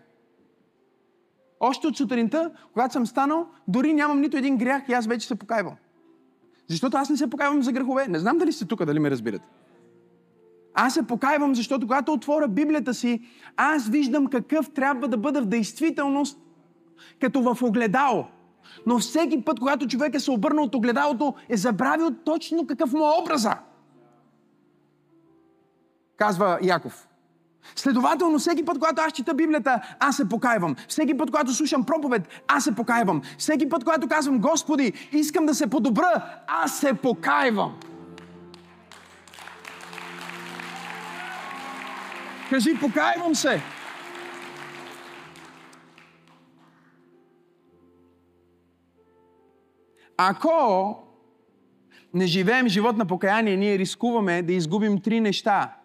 Още от сутринта, когато съм станал, дори нямам нито един грях и аз вече се покайвам. Защото аз не се покайвам за грехове. Не знам дали сте тук, дали ме разбирате. Аз се покайвам, защото когато отворя Библията си, аз виждам какъв трябва да бъда в действителност, като в огледало. Но всеки път, когато човек е се обърнал от огледалото, е забравил точно какъв му е образа. Казва Яков. Следователно, всеки път, когато аз чета Библията, аз се покайвам. Всеки път, когато слушам проповед, аз се покайвам. Всеки път, когато казвам, Господи, искам да се подобра, аз се покайвам. Кажи, покайвам се. Ако не живеем живот на покаяние, ние рискуваме да изгубим три неща.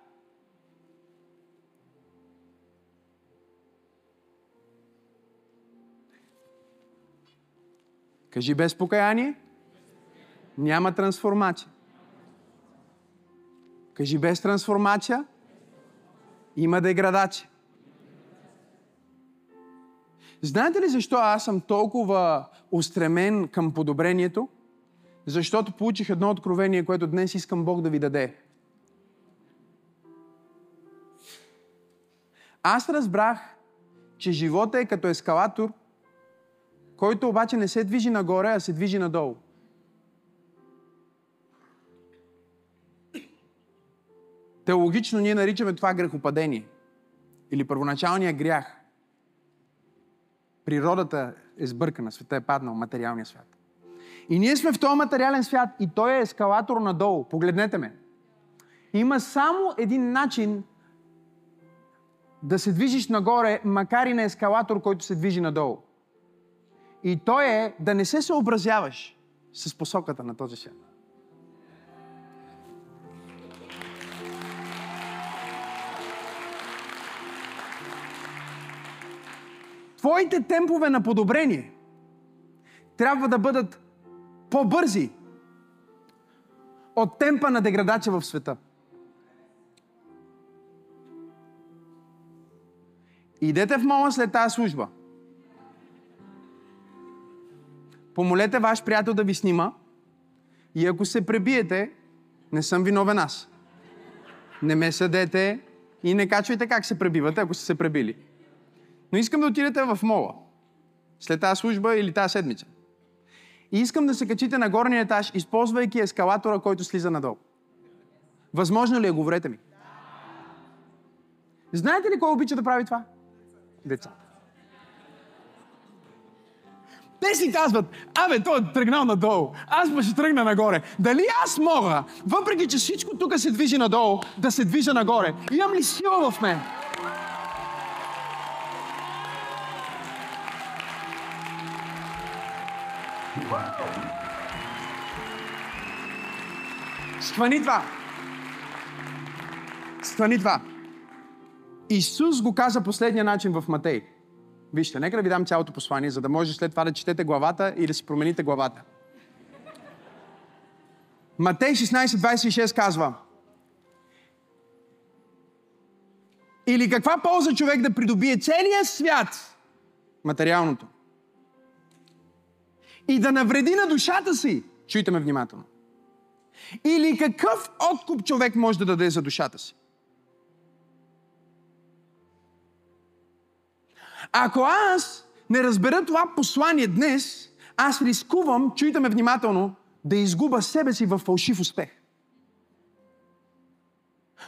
Кажи без покаяние няма трансформация. Кажи без трансформация има деградация. Знаете ли защо аз съм толкова устремен към подобрението? Защото получих едно откровение, което днес искам Бог да ви даде. Аз разбрах, че живота е като ескалатор, който обаче не се движи нагоре, а се движи надолу. Теологично ние наричаме това грехопадение или първоначалния грях. Природата е сбъркана, света е паднал, материалния свят. И ние сме в този материален свят и той е ескалатор надолу. Погледнете ме. Има само един начин да се движиш нагоре, макар и на ескалатор, който се движи надолу. И то е да не се съобразяваш с посоката на този свят. Твоите темпове на подобрение трябва да бъдат по-бързи от темпа на деградация в света. Идете в мола след тази служба. Помолете ваш приятел да ви снима и ако се пребиете, не съм виновен аз. Не ме съдете и не качвайте как се пребивате, ако сте се пребили. Но искам да отидете в мола. След тази служба или тази седмица. И искам да се качите на горния етаж, използвайки ескалатора, който слиза надолу. Възможно ли е? Говорете ми. Знаете ли кой обича да прави това? Деца. Те си казват, абе, той е тръгнал надолу, аз ще тръгна нагоре. Дали аз мога, въпреки че всичко тук се движи надолу, да се движа нагоре? Имам ли сила в мен? Схвани това. Схвани това. Исус го каза последния начин в Матей. Вижте, нека да ви дам цялото послание, за да може след това да четете главата и да си промените главата. Матей 16.26 казва Или каква полза човек да придобие целия свят, материалното, и да навреди на душата си, чуйте ме внимателно, или какъв откуп човек може да даде за душата си? Ако аз не разбера това послание днес, аз рискувам, чуйте ме внимателно, да изгуба себе си в фалшив успех.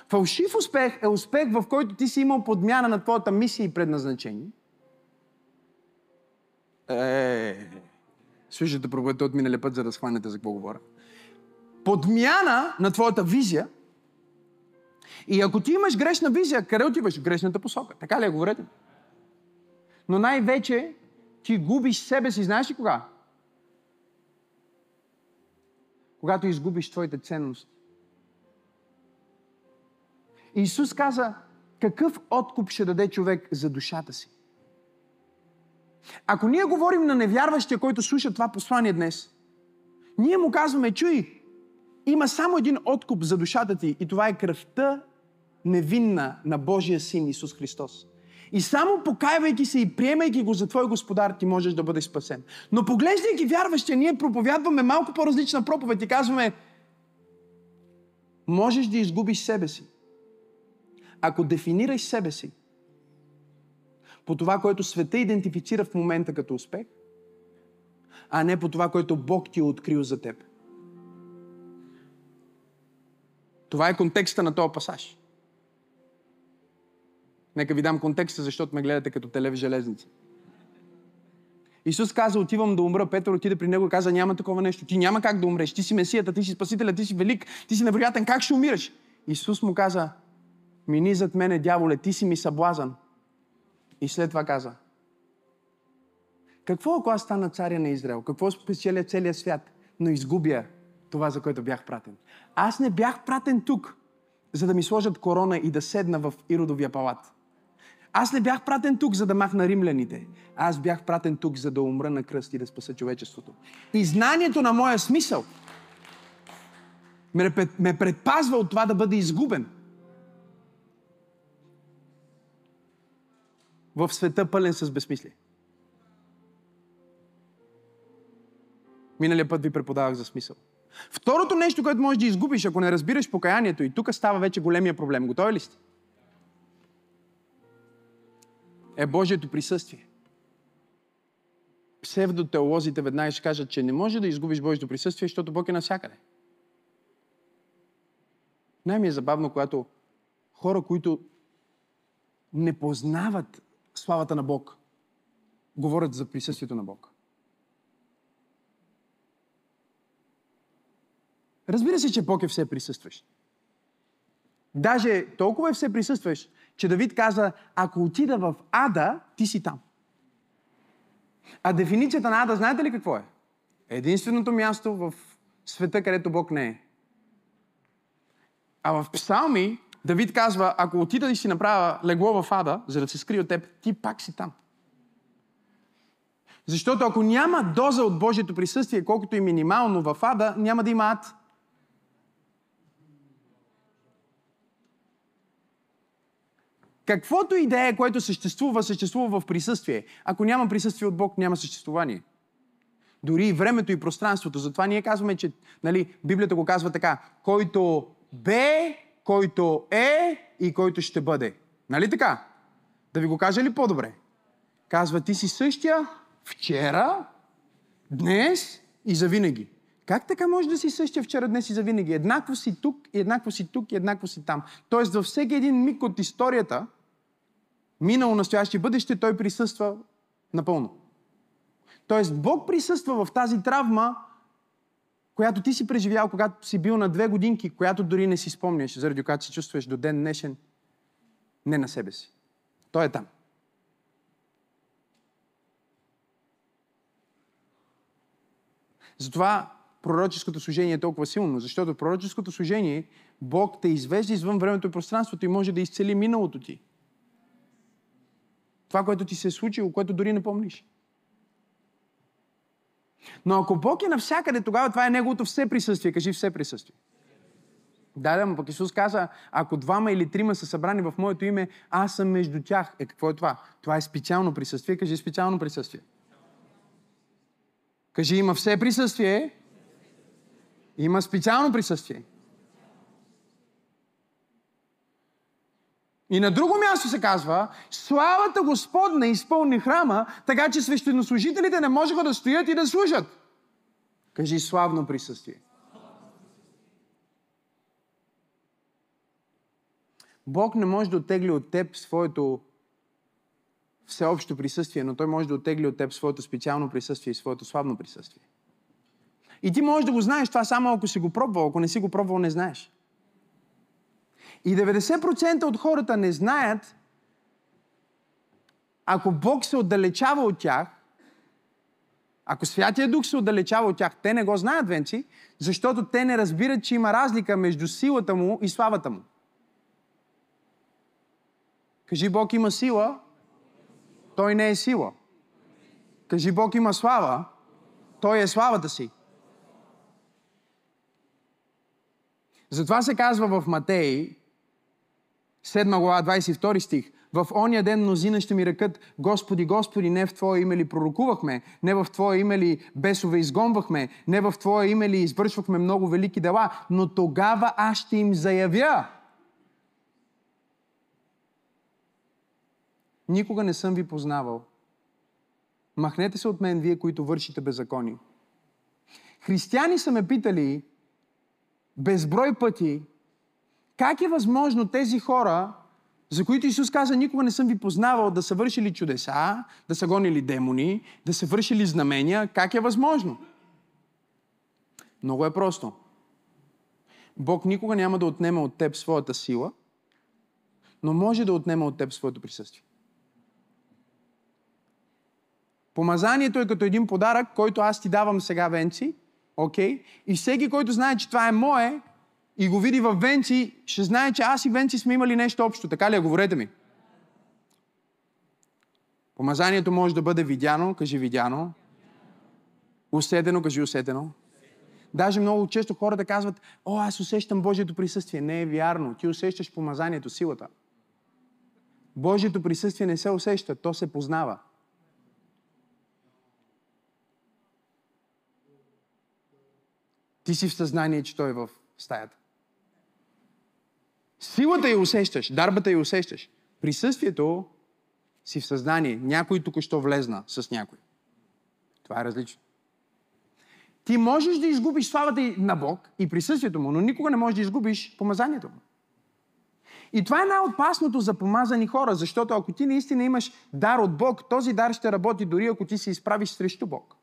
Фалшив успех е успех, в който ти си имал подмяна на твоята мисия и предназначение. Е, слушайте проповедта от миналия път, за да схванете за какво говоря. Подмяна на твоята визия. И ако ти имаш грешна визия, къде отиваш? В грешната посока. Така ли е? Говорете. Но най-вече ти губиш себе си. Знаеш ли кога? Когато изгубиш твоите ценности. Исус каза, какъв откуп ще даде човек за душата си? Ако ние говорим на невярващия, който слуша това послание днес, ние му казваме, чуй, има само един откуп за душата ти и това е кръвта невинна на Божия син Исус Христос. И само покайвайки се и приемайки го за Твой Господар, ти можеш да бъдеш спасен. Но поглеждайки вярващия, ние проповядваме малко по-различна проповед и казваме, можеш да изгубиш себе си. Ако дефинираш себе си по това, което света идентифицира в момента като успех, а не по това, което Бог ти е открил за теб. Това е контекста на този пасаж. Нека ви дам контекста, защото ме гледате като теле в железница. Исус каза, отивам да умра. Петър отиде при него и каза, няма такова нещо. Ти няма как да умреш. Ти си Месията, ти си Спасителя, ти си велик, ти си невероятен. Как ще умираш? Исус му каза, мини зад мене, дяволе, ти си ми съблазан. И след това каза, какво ако аз стана царя на Израел? Какво спечеля целият свят? Но изгубя това, за което бях пратен. Аз не бях пратен тук, за да ми сложат корона и да седна в Иродовия палат. Аз не бях пратен тук, за да махна римляните. Аз бях пратен тук, за да умра на кръст и да спаса човечеството. И знанието на моя смисъл ме предпазва от това да бъде изгубен. В света пълен с безсмислие. Миналия път ви преподавах за смисъл. Второто нещо, което можеш да изгубиш, ако не разбираш покаянието, и тук става вече големия проблем. Готови ли сте? е Божието присъствие. Псевдотеолозите веднага ще кажат, че не може да изгубиш Божието присъствие, защото Бог е навсякъде. Най-ми е забавно, когато хора, които не познават славата на Бог, говорят за присъствието на Бог. Разбира се, че Бог е все присъстващ. Даже толкова е все присъстващ, че Давид каза, ако отида в ада, ти си там. А дефиницията на ада, знаете ли какво е? Единственото място в света, където Бог не е. А в псалми Давид казва, ако отида и си направя легло в ада, за да се скрие от теб, ти пак си там. Защото ако няма доза от Божието присъствие, колкото и минимално в ада, няма да има ад. Каквото и да е, което съществува, съществува в присъствие. Ако няма присъствие от Бог, няма съществуване. Дори и времето и пространството. Затова ние казваме, че нали, Библията го казва така. Който бе, който е и който ще бъде. Нали така? Да ви го кажа ли по-добре? Казва, ти си същия вчера, днес и завинаги. Как така може да си същия вчера, днес и завинаги? Еднакво си тук, еднакво си тук, еднакво си там. Тоест, във всеки един миг от историята, минало, настояще и бъдеще, той присъства напълно. Тоест, Бог присъства в тази травма, която ти си преживял, когато си бил на две годинки, която дори не си спомняш, заради която се чувстваш до ден днешен не на себе си. Той е там. Затова пророческото служение е толкова силно, защото пророческото служение Бог те извежда извън времето и пространството и може да изцели миналото ти. Това, което ти се е случило, което дори не помниш. Но ако Бог е навсякъде, тогава това е Неговото все присъствие. Кажи все присъствие. Да, да, но пък Исус каза, ако двама или трима са събрани в моето име, аз съм между тях. Е, какво е това? Това е специално присъствие. Кажи специално присъствие. Кажи, има все присъствие. Има специално присъствие. И на друго място се казва, славата Господна изпълни храма, така че свещенослужителите не можеха да стоят и да служат. Кажи славно присъствие. Бог не може да оттегли от теб своето всеобщо присъствие, но Той може да оттегли от теб своето специално присъствие и своето славно присъствие. И ти можеш да го знаеш това само ако си го пробвал. Ако не си го пробвал, не знаеш. И 90% от хората не знаят, ако Бог се отдалечава от тях, ако Святия Дух се отдалечава от тях, те не го знаят, Венци, защото те не разбират, че има разлика между силата му и славата му. Кажи, Бог има сила, той не е сила. Кажи, Бог има слава, той е славата си. Затова се казва в Матей, 7 глава, 22 стих. В оня ден мнозина ще ми рекат, Господи, Господи, не в Твое име ли пророкувахме, не в Твое име ли бесове изгонвахме, не в Твое име ли извършвахме много велики дела, но тогава аз ще им заявя. Никога не съм ви познавал. Махнете се от мен, вие, които вършите беззакони. Християни са ме питали безброй пъти, как е възможно тези хора, за които Исус каза, никога не съм ви познавал да са вършили чудеса, да са гонили демони, да са вършили знамения, как е възможно? Много е просто. Бог никога няма да отнема от теб своята сила, но може да отнема от теб своето присъствие. Помазанието е като един подарък, който аз ти давам сега, Венци, окей? Okay? И всеки, който знае, че това е мое, и го види в Венци, ще знае, че аз и Венци сме имали нещо общо. Така ли е? Говорете ми. Помазанието може да бъде видяно, кажи видяно. Усетено, кажи усетено. Даже много често хората казват, о, аз усещам Божието присъствие. Не е вярно. Ти усещаш помазанието, силата. Божието присъствие не се усеща, то се познава. Ти си в съзнание, че той е в стаята. Силата я усещаш, дарбата я усещаш. Присъствието си в съзнание. Някой тук що влезна с някой. Това е различно. Ти можеш да изгубиш славата на Бог и присъствието му, но никога не можеш да изгубиш помазанието му. И това е най-опасното за помазани хора, защото ако ти наистина имаш дар от Бог, този дар ще работи дори ако ти се изправиш срещу Бог.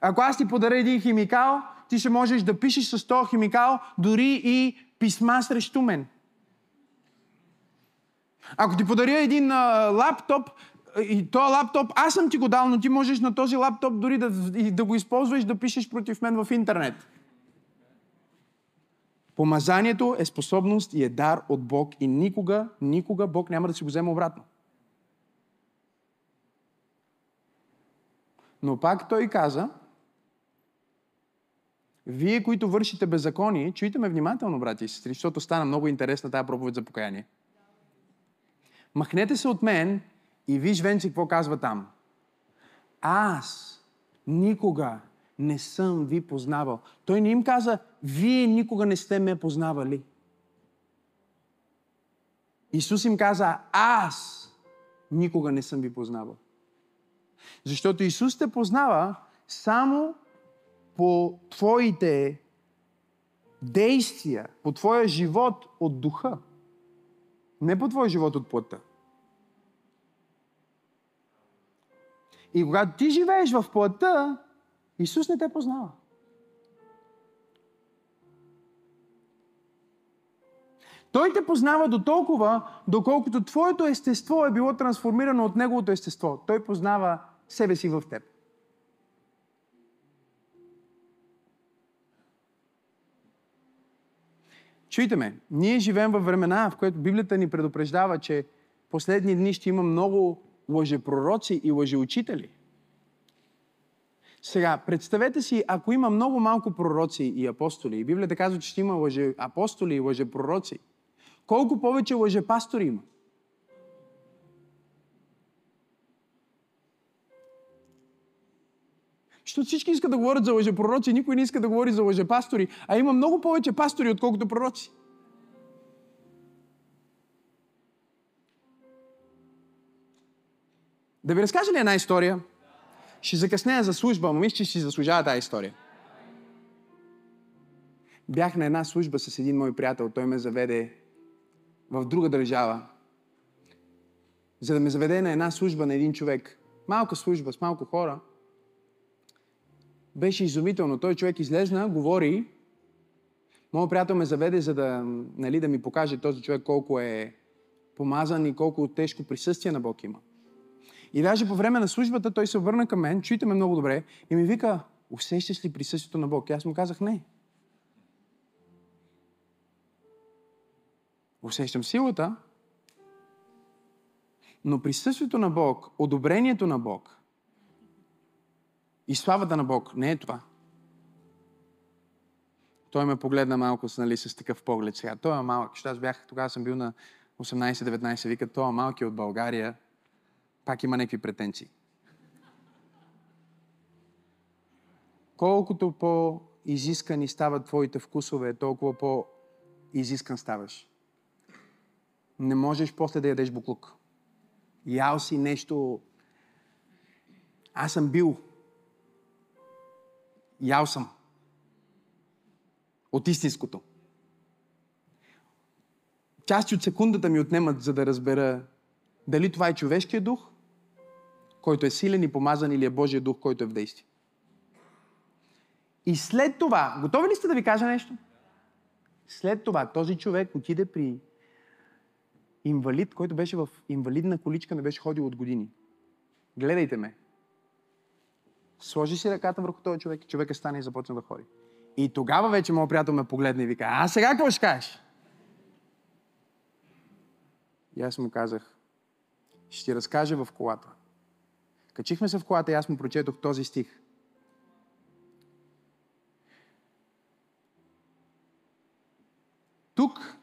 Ако аз ти подаря един химикал, ти ще можеш да пишеш с този химикал дори и писма срещу мен. Ако ти подаря един а, лаптоп, и този лаптоп, аз съм ти го дал, но ти можеш на този лаптоп дори да, да го използваш да пишеш против мен в интернет. Помазанието е способност и е дар от Бог и никога, никога Бог няма да си го вземе обратно. Но пак той каза, вие, които вършите беззаконие, чуйте ме внимателно, брати и сестри, защото стана много интересна тази проповед за покаяние. Махнете се от мен и виж, Венци, какво казва там. Аз никога не съм ви познавал. Той не им каза, вие никога не сте ме познавали. Исус им каза, аз никога не съм ви познавал. Защото Исус те познава само по твоите действия, по твоя живот от духа. Не по твоя живот от плътта. И когато ти живееш в плътта, Исус не те познава. Той те познава до толкова, доколкото твоето естество е било трансформирано от неговото естество. Той познава себе си в теб. Чуйте ме, ние живеем във времена, в които Библията ни предупреждава, че последни дни ще има много лъжепророци и лъжеучители. Сега, представете си, ако има много малко пророци и апостоли, и Библията казва, че ще има лъже апостоли и лъжепророци, колко повече лъжепастори има? Защото всички искат да говорят за лъжепророци, никой не иска да говори за лъжепастори, а има много повече пастори, отколкото пророци. Да ви разкажа ли една история? Ще закъснея за служба, но мисля, че си заслужава тази история. Бях на една служба с един мой приятел. Той ме заведе в друга държава, за да ме заведе на една служба на един човек. Малка служба с малко хора. Беше изумително. Той човек излезна, говори. Моят приятел ме заведе, за да, нали, да ми покаже този човек колко е помазан и колко тежко присъствие на Бог има. И даже по време на службата той се обърна към мен, чуйте ме много добре, и ми вика, усещаш ли присъствието на Бог? И аз му казах, не. Усещам силата, но присъствието на Бог, одобрението на Бог и славата на Бог не е това. Той ме погледна малко нали, с такъв поглед сега. Той е малък, защото аз бях, тогава съм бил на 18-19, вика, той е малки от България, пак има някакви претенции. Колкото по-изискани стават твоите вкусове, толкова по-изискан ставаш. Не можеш после да ядеш буклук. Ял си нещо... Аз съм бил. Ял съм. От истинското. Части от секундата ми отнемат, за да разбера дали това е човешкият дух който е силен и помазан или е Божия дух, който е в действие. И след това, готови ли сте да ви кажа нещо? След това този човек отиде при инвалид, който беше в инвалидна количка, не беше ходил от години. Гледайте ме. Сложи си ръката върху този човек и човека стане и започна да ходи. И тогава вече моят приятел ме погледна и вика, а сега какво ще кажеш? И аз му казах, ще ти разкажа в колата. Качихме се в колата и аз му прочетох този стих. Тук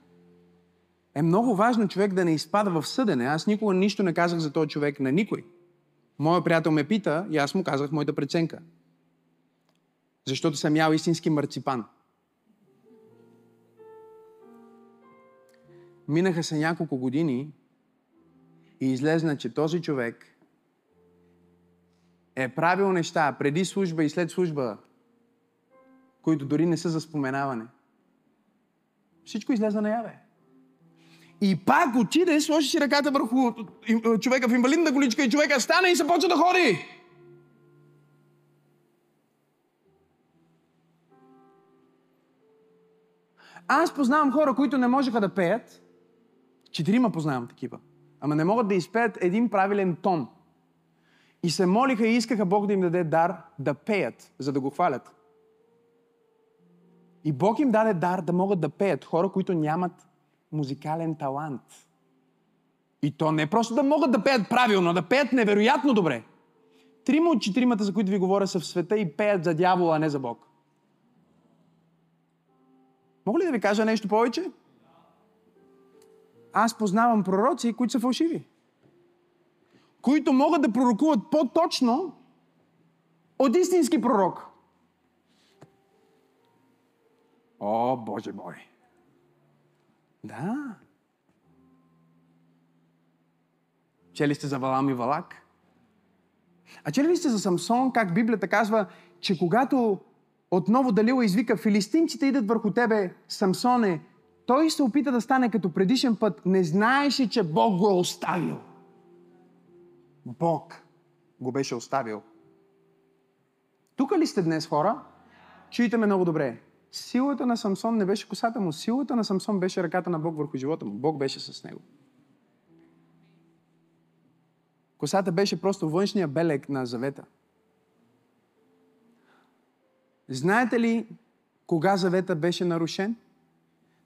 е много важно човек да не изпада в съдене. Аз никога нищо не казах за този човек на никой. Моя приятел ме пита и аз му казах моята преценка. Защото съм ял истински марципан. Минаха се няколко години и излезна, че този човек е правил неща преди служба и след служба, които дори не са за споменаване. Всичко излезе наяве. И пак отиде, сложи си ръката върху човека в инвалидна количка и човека стане и се почва да ходи. Аз познавам хора, които не можеха да пеят. Четирима познавам такива. Ама не могат да изпеят един правилен тон. И се молиха и искаха Бог да им даде дар да пеят, за да го хвалят. И Бог им даде дар да могат да пеят. Хора, които нямат музикален талант. И то не просто да могат да пеят правилно, да пеят невероятно добре. Трима от четиримата, за които ви говоря, са в света и пеят за дявола, а не за Бог. Мога ли да ви кажа нещо повече? Аз познавам пророци, които са фалшиви които могат да пророкуват по-точно от истински пророк. О, Боже мой! Да. Чели сте за Валам и Валак? А чели ли сте за Самсон, как Библията казва, че когато отново Далила извика, филистимците идат върху тебе, Самсоне, той се опита да стане като предишен път. Не знаеше, че Бог го е оставил. Бог го беше оставил. Тук ли сте днес, хора? Чуйте ме много добре. Силата на Самсон не беше косата му. Силата на Самсон беше ръката на Бог върху живота му. Бог беше с него. Косата беше просто външния белег на завета. Знаете ли кога завета беше нарушен?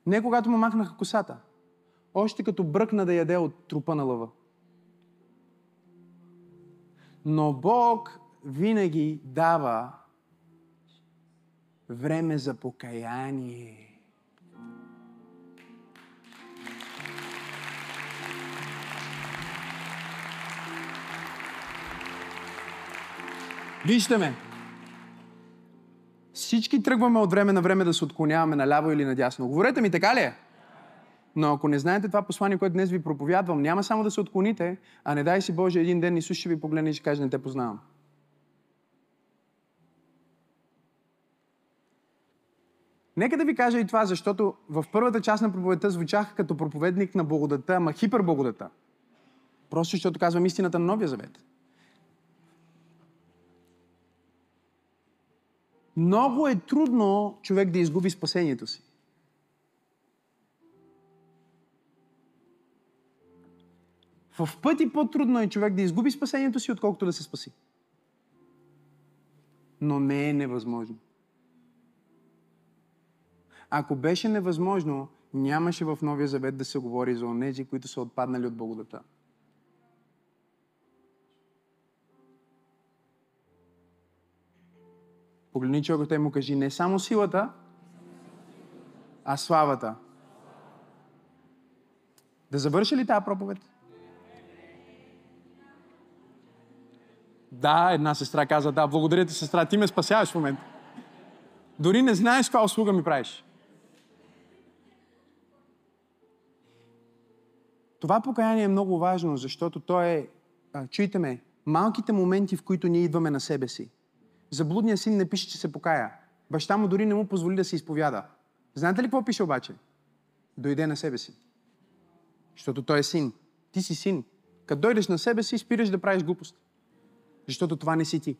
Не когато му махнаха косата. Още като бръкна да яде от трупа на лъва. Но Бог винаги дава време за покаяние. Вижте ме. Всички тръгваме от време на време да се отклоняваме наляво или надясно. Говорете ми, така ли е? Но ако не знаете това послание, което днес ви проповядвам, няма само да се отклоните, а не дай си Боже един ден Исус ще ви погледне и ще каже, не те познавам. Нека да ви кажа и това, защото в първата част на проповедта звучах като проповедник на благодата, ама хиперблагодата. Просто защото казвам истината на Новия Завет. Много е трудно човек да изгуби спасението си. В пъти по-трудно е човек да изгуби спасението си, отколкото да се спаси. Но не е невъзможно. Ако беше невъзможно, нямаше в Новия Завет да се говори за онези, които са отпаднали от благодата. Погледни човекът и му кажи не само силата, а славата. Да завърши ли тази проповед? Да, една сестра каза, да, благодаря ти, сестра, ти ме спасяваш в момента. Дори не знаеш каква услуга ми правиш. Това покаяние е много важно, защото то е, а, чуйте ме, малките моменти, в които ние идваме на себе си. За блудния син не пише, че се покая. Баща му дори не му позволи да се изповяда. Знаете ли какво пише обаче? Дойде на себе си. Защото той е син. Ти си син. Като дойдеш на себе си, спираш да правиш глупост. Защото това не си ти.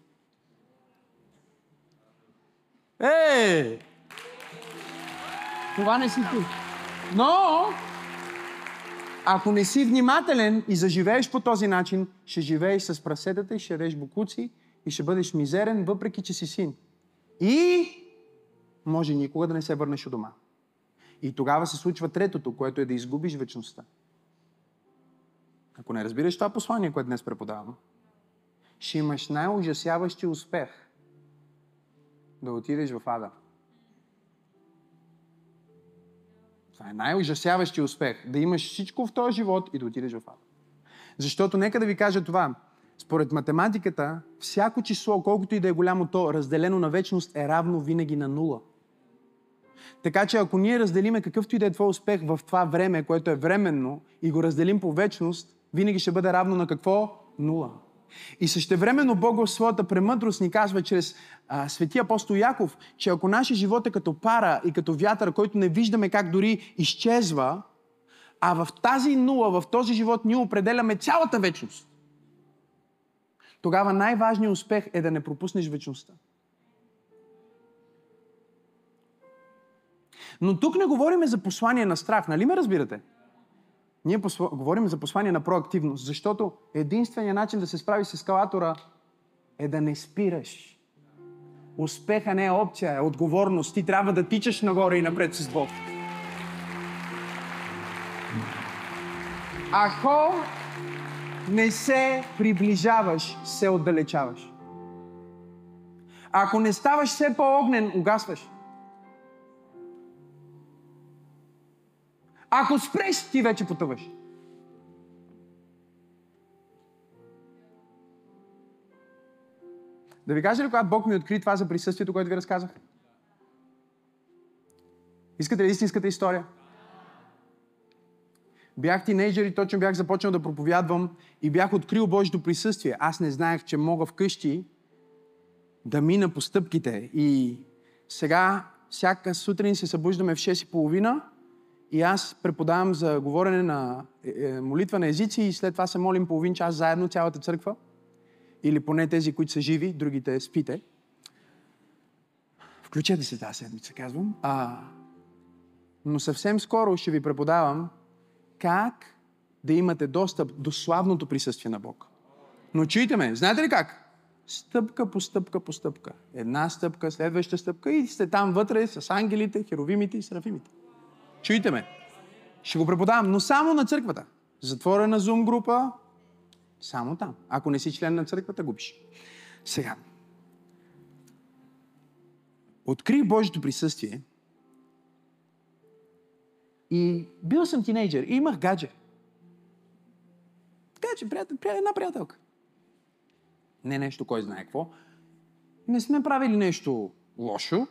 Ей! Това не си ти. Но, ако не си внимателен и заживееш по този начин, ще живееш с прасетата и ще ядеш букуци и ще бъдеш мизерен, въпреки че си син. И може никога да не се върнеш у дома. И тогава се случва третото, което е да изгубиш вечността. Ако не разбираш това послание, което днес преподавам, ще имаш най-ужасяващи успех да отидеш в ада. Това е най-ужасяващи успех. Да имаш всичко в този живот и да отидеш в ада. Защото нека да ви кажа това. Според математиката, всяко число, колкото и да е голямо то, разделено на вечност, е равно винаги на нула. Така че ако ние разделиме какъвто и да е твой успех в това време, което е временно, и го разделим по вечност, винаги ще бъде равно на какво? Нула. И същевременно Бог в своята премъдрост ни казва чрез а, светия апостол Яков, че ако нашия живот е като пара и като вятър, който не виждаме как дори изчезва, а в тази нула, в този живот ние определяме цялата вечност, тогава най-важният успех е да не пропуснеш вечността. Но тук не говорим за послание на страх, нали ме разбирате? Ние посла... говорим за послание на проактивност, защото единственият начин да се справи с ескалатора е да не спираш. Успеха не е опция, е отговорност. Ти трябва да тичаш нагоре и напред с Бог. Ако не се приближаваш, се отдалечаваш. Ако не ставаш все по-огнен, угасваш. Ако спреш, ти вече потъваш. Да ви кажа ли, когато Бог ми откри това за присъствието, което ви разказах? Искате ли истинската история? Бях тинейджър и точно бях започнал да проповядвам и бях открил Божието присъствие. Аз не знаех, че мога вкъщи да мина по стъпките. И сега, всяка сутрин се събуждаме в 6.30 и аз преподавам за говорене на е, е, молитва на езици и след това се молим половин час заедно цялата църква. Или поне тези, които са живи, другите спите. Включете се тази седмица, казвам. А, но съвсем скоро ще ви преподавам как да имате достъп до славното присъствие на Бог. Но чуйте ме, знаете ли как? Стъпка по стъпка по стъпка. Една стъпка, следваща стъпка и сте там вътре с ангелите, херовимите и серафимите. Чуйте ме. Ще го преподавам, но само на църквата. Затворена зум група, само там. Ако не си член на църквата, губиш. Сега. Открих Божието присъствие и бил съм тинейджър и имах гадже. Гадже, приятел, приятел, една приятелка. Не нещо, кой знае какво. Не сме правили нещо лошо.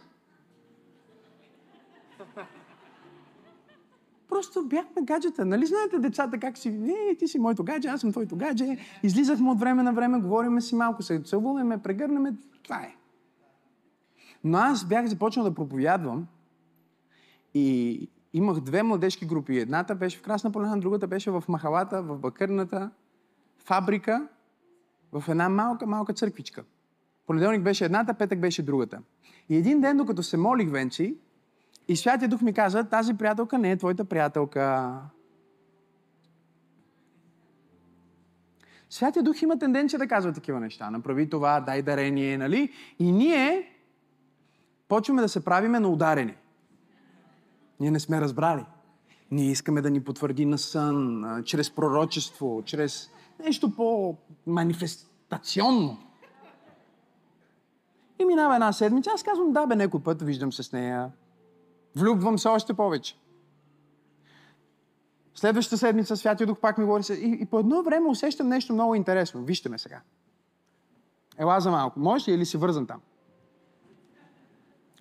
Просто бяхме гаджета. Нали знаете децата как си... Не, ти си моето гадже, аз съм твоето гадже. Излизахме от време на време, говориме си малко, се целуваме, прегърнаме. Това е. Но аз бях започнал да проповядвам и имах две младежки групи. Едната беше в Красна поляна, другата беше в Махалата, в Бакърната фабрика, в една малка, малка църквичка. Понеделник беше едната, петък беше другата. И един ден, докато се молих, Венци, и Святия Дух ми каза, тази приятелка не е твоята приятелка. Святия Дух има тенденция да казва такива неща. Направи това, дай дарение, нали? И ние почваме да се правиме на ударени. Ние не сме разбрали. Ние искаме да ни потвърди на сън, чрез пророчество, чрез нещо по-манифестационно. И минава една седмица, аз казвам, да бе, някой път виждам се с нея. Влюбвам се още повече. Следващата седмица Святия Дух пак ми говори. И, и по едно време усещам нещо много интересно. Вижте ме сега. Ела за малко. Можеш ли или си вързан там?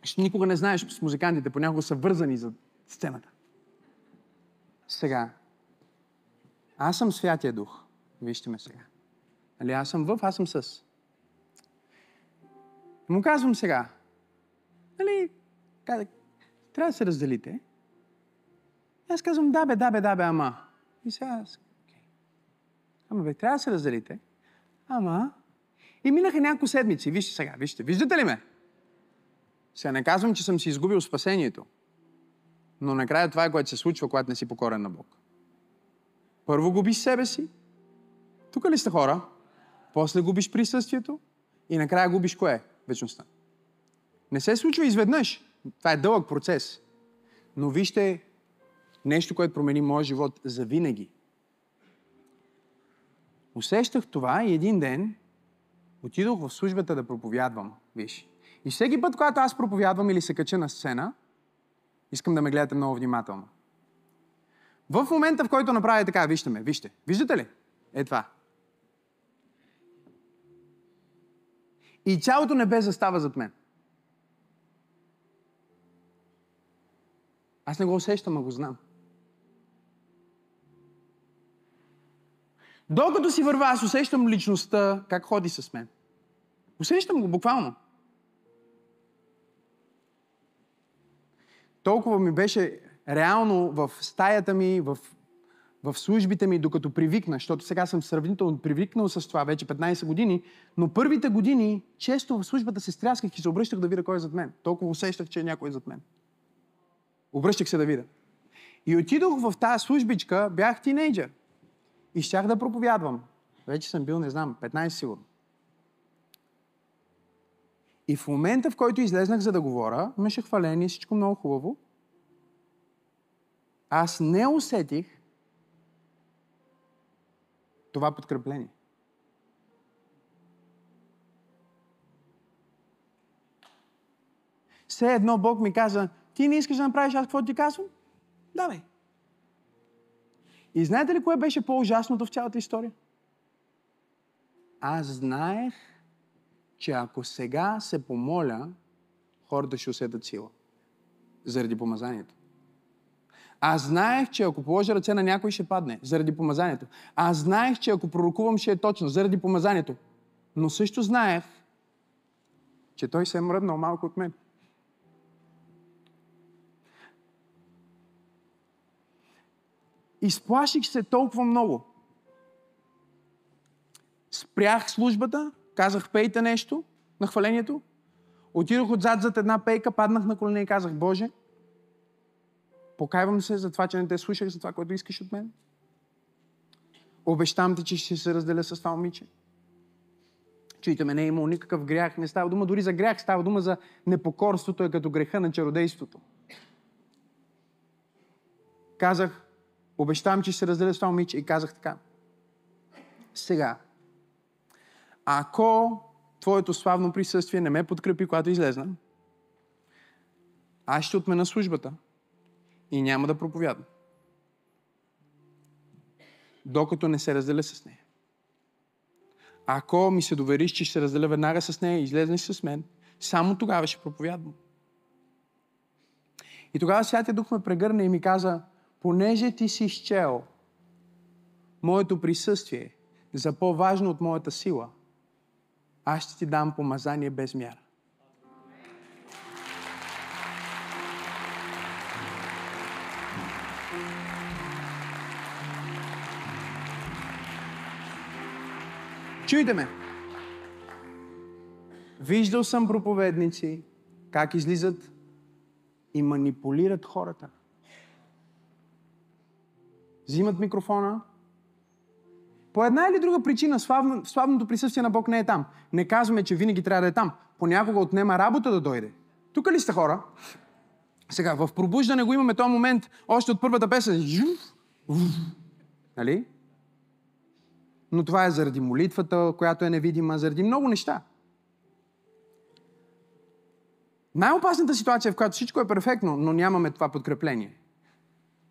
Ще никога не знаеш с музикантите, понякога са вързани за сцената. Сега. Аз съм Святия Дух. Вижте ме сега. Нали, аз съм в, аз съм с. Му казвам сега. Нали, трябва да се разделите. И аз казвам, да бе, да бе, да бе, ама. И сега аз, okay. Ама бе, трябва да се разделите. Ама. И минаха няколко седмици. Вижте сега, вижте. Виждате ли ме? Сега не казвам, че съм си изгубил спасението. Но накрая това е което се случва, когато не си покорен на Бог. Първо губиш себе си. Тук ли сте хора? После губиш присъствието. И накрая губиш кое? Вечността. Не се случва изведнъж. Това е дълъг процес. Но вижте нещо, което промени моя живот за винаги. Усещах това и един ден отидох в службата да проповядвам. Виж. И всеки път, когато аз проповядвам или се кача на сцена, искам да ме гледате много внимателно. В момента, в който направя така, вижте ме, вижте. Виждате ли? Е това. И цялото небе застава зад мен. Аз не го усещам, а го знам. Докато си върва, аз усещам личността, как ходи с мен. Усещам го буквално. Толкова ми беше реално в стаята ми, в, в службите ми, докато привикна, защото сега съм сравнително привикнал с това вече 15 години, но първите години често в службата се стрясках и се обръщах да видя кой е зад мен. Толкова усещах, че е някой зад мен. Обръщах се да видя. И отидох в тази службичка, бях тинейджър. И щях да проповядвам. Вече съм бил, не знам, 15 сигурно. И в момента, в който излезнах за да говоря, имаше хваление, всичко много хубаво. Аз не усетих това подкрепление. Все едно Бог ми каза, ти не искаш да направиш аз какво ти казвам? Давай. И знаете ли кое беше по-ужасното в цялата история? Аз знаех, че ако сега се помоля, хората ще усетят сила. Заради помазанието. Аз знаех, че ако положа ръце на някой, ще падне, заради помазанието. Аз знаех, че ако пророкувам, ще е точно, заради помазанието. Но също знаех, че той се е мръднал малко от мен. Изплаших се толкова много. Спрях службата, казах пейте нещо на хвалението, отидох отзад зад една пейка, паднах на колене и казах, Боже, покайвам се за това, че не те слушах за това, което искаш от мен. Обещам ти, че ще се разделя с това момиче. Чуйте ме, не е имало никакъв грях. Не става дума дори за грях, става дума за непокорството, е като греха на чародейството. Казах, обещавам, че ще разделя с това момиче и казах така. Сега, ако твоето славно присъствие не ме подкрепи, когато излезна, аз ще отмена службата и няма да проповядам. Докато не се разделя с нея. Ако ми се довериш, че ще се разделя веднага с нея и излезнеш с мен, само тогава ще проповядвам. И тогава Святия Дух ме прегърна и ми каза, понеже ти си изчел моето присъствие за по-важно от моята сила, аз ще ти дам помазание без мяра. Чуйте ме! Виждал съм проповедници как излизат и манипулират хората. Взимат микрофона. По една или друга причина славно, славното присъствие на Бог не е там. Не казваме, че винаги трябва да е там. Понякога отнема работа да дойде. Тук ли сте хора? Сега, в пробуждане го имаме този момент, още от първата песен. Нали? но това е заради молитвата, която е невидима, заради много неща. Най-опасната ситуация, в която всичко е перфектно, но нямаме това подкрепление.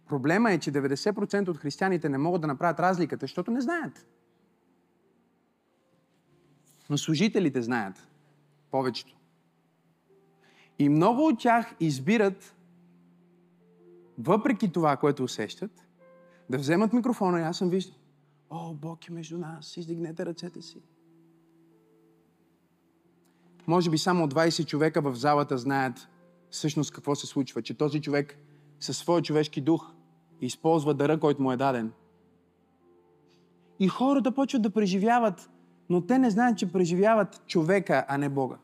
Проблема е, че 90% от християните не могат да направят разликата, защото не знаят. Но служителите знаят. Повечето. И много от тях избират, въпреки това, което усещат, да вземат микрофона и аз съм виждал. О, Бог е между нас, издигнете ръцете си. Може би само 20 човека в залата знаят всъщност какво се случва, че този човек със своя човешки дух използва дъра, който му е даден. И хората почват да преживяват, но те не знаят, че преживяват човека, а не Бога.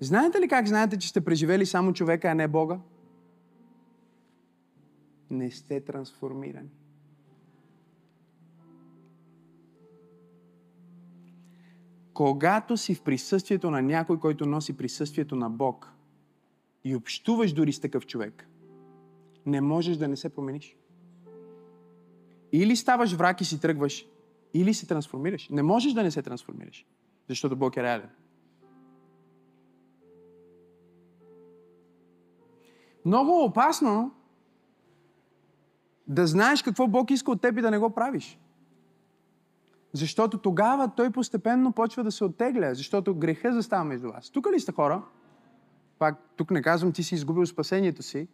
Знаете ли как знаете, че сте преживели само човека, а не Бога? не сте трансформирани. Когато си в присъствието на някой, който носи присъствието на Бог и общуваш дори с такъв човек, не можеш да не се промениш. Или ставаш враг и си тръгваш, или се трансформираш. Не можеш да не се трансформираш, защото Бог е реален. Много опасно да знаеш какво Бог иска от теб и да не го правиш. Защото тогава той постепенно почва да се оттегля, защото греха застава между вас. Тук ли сте хора? Пак тук не казвам, ти си изгубил спасението си.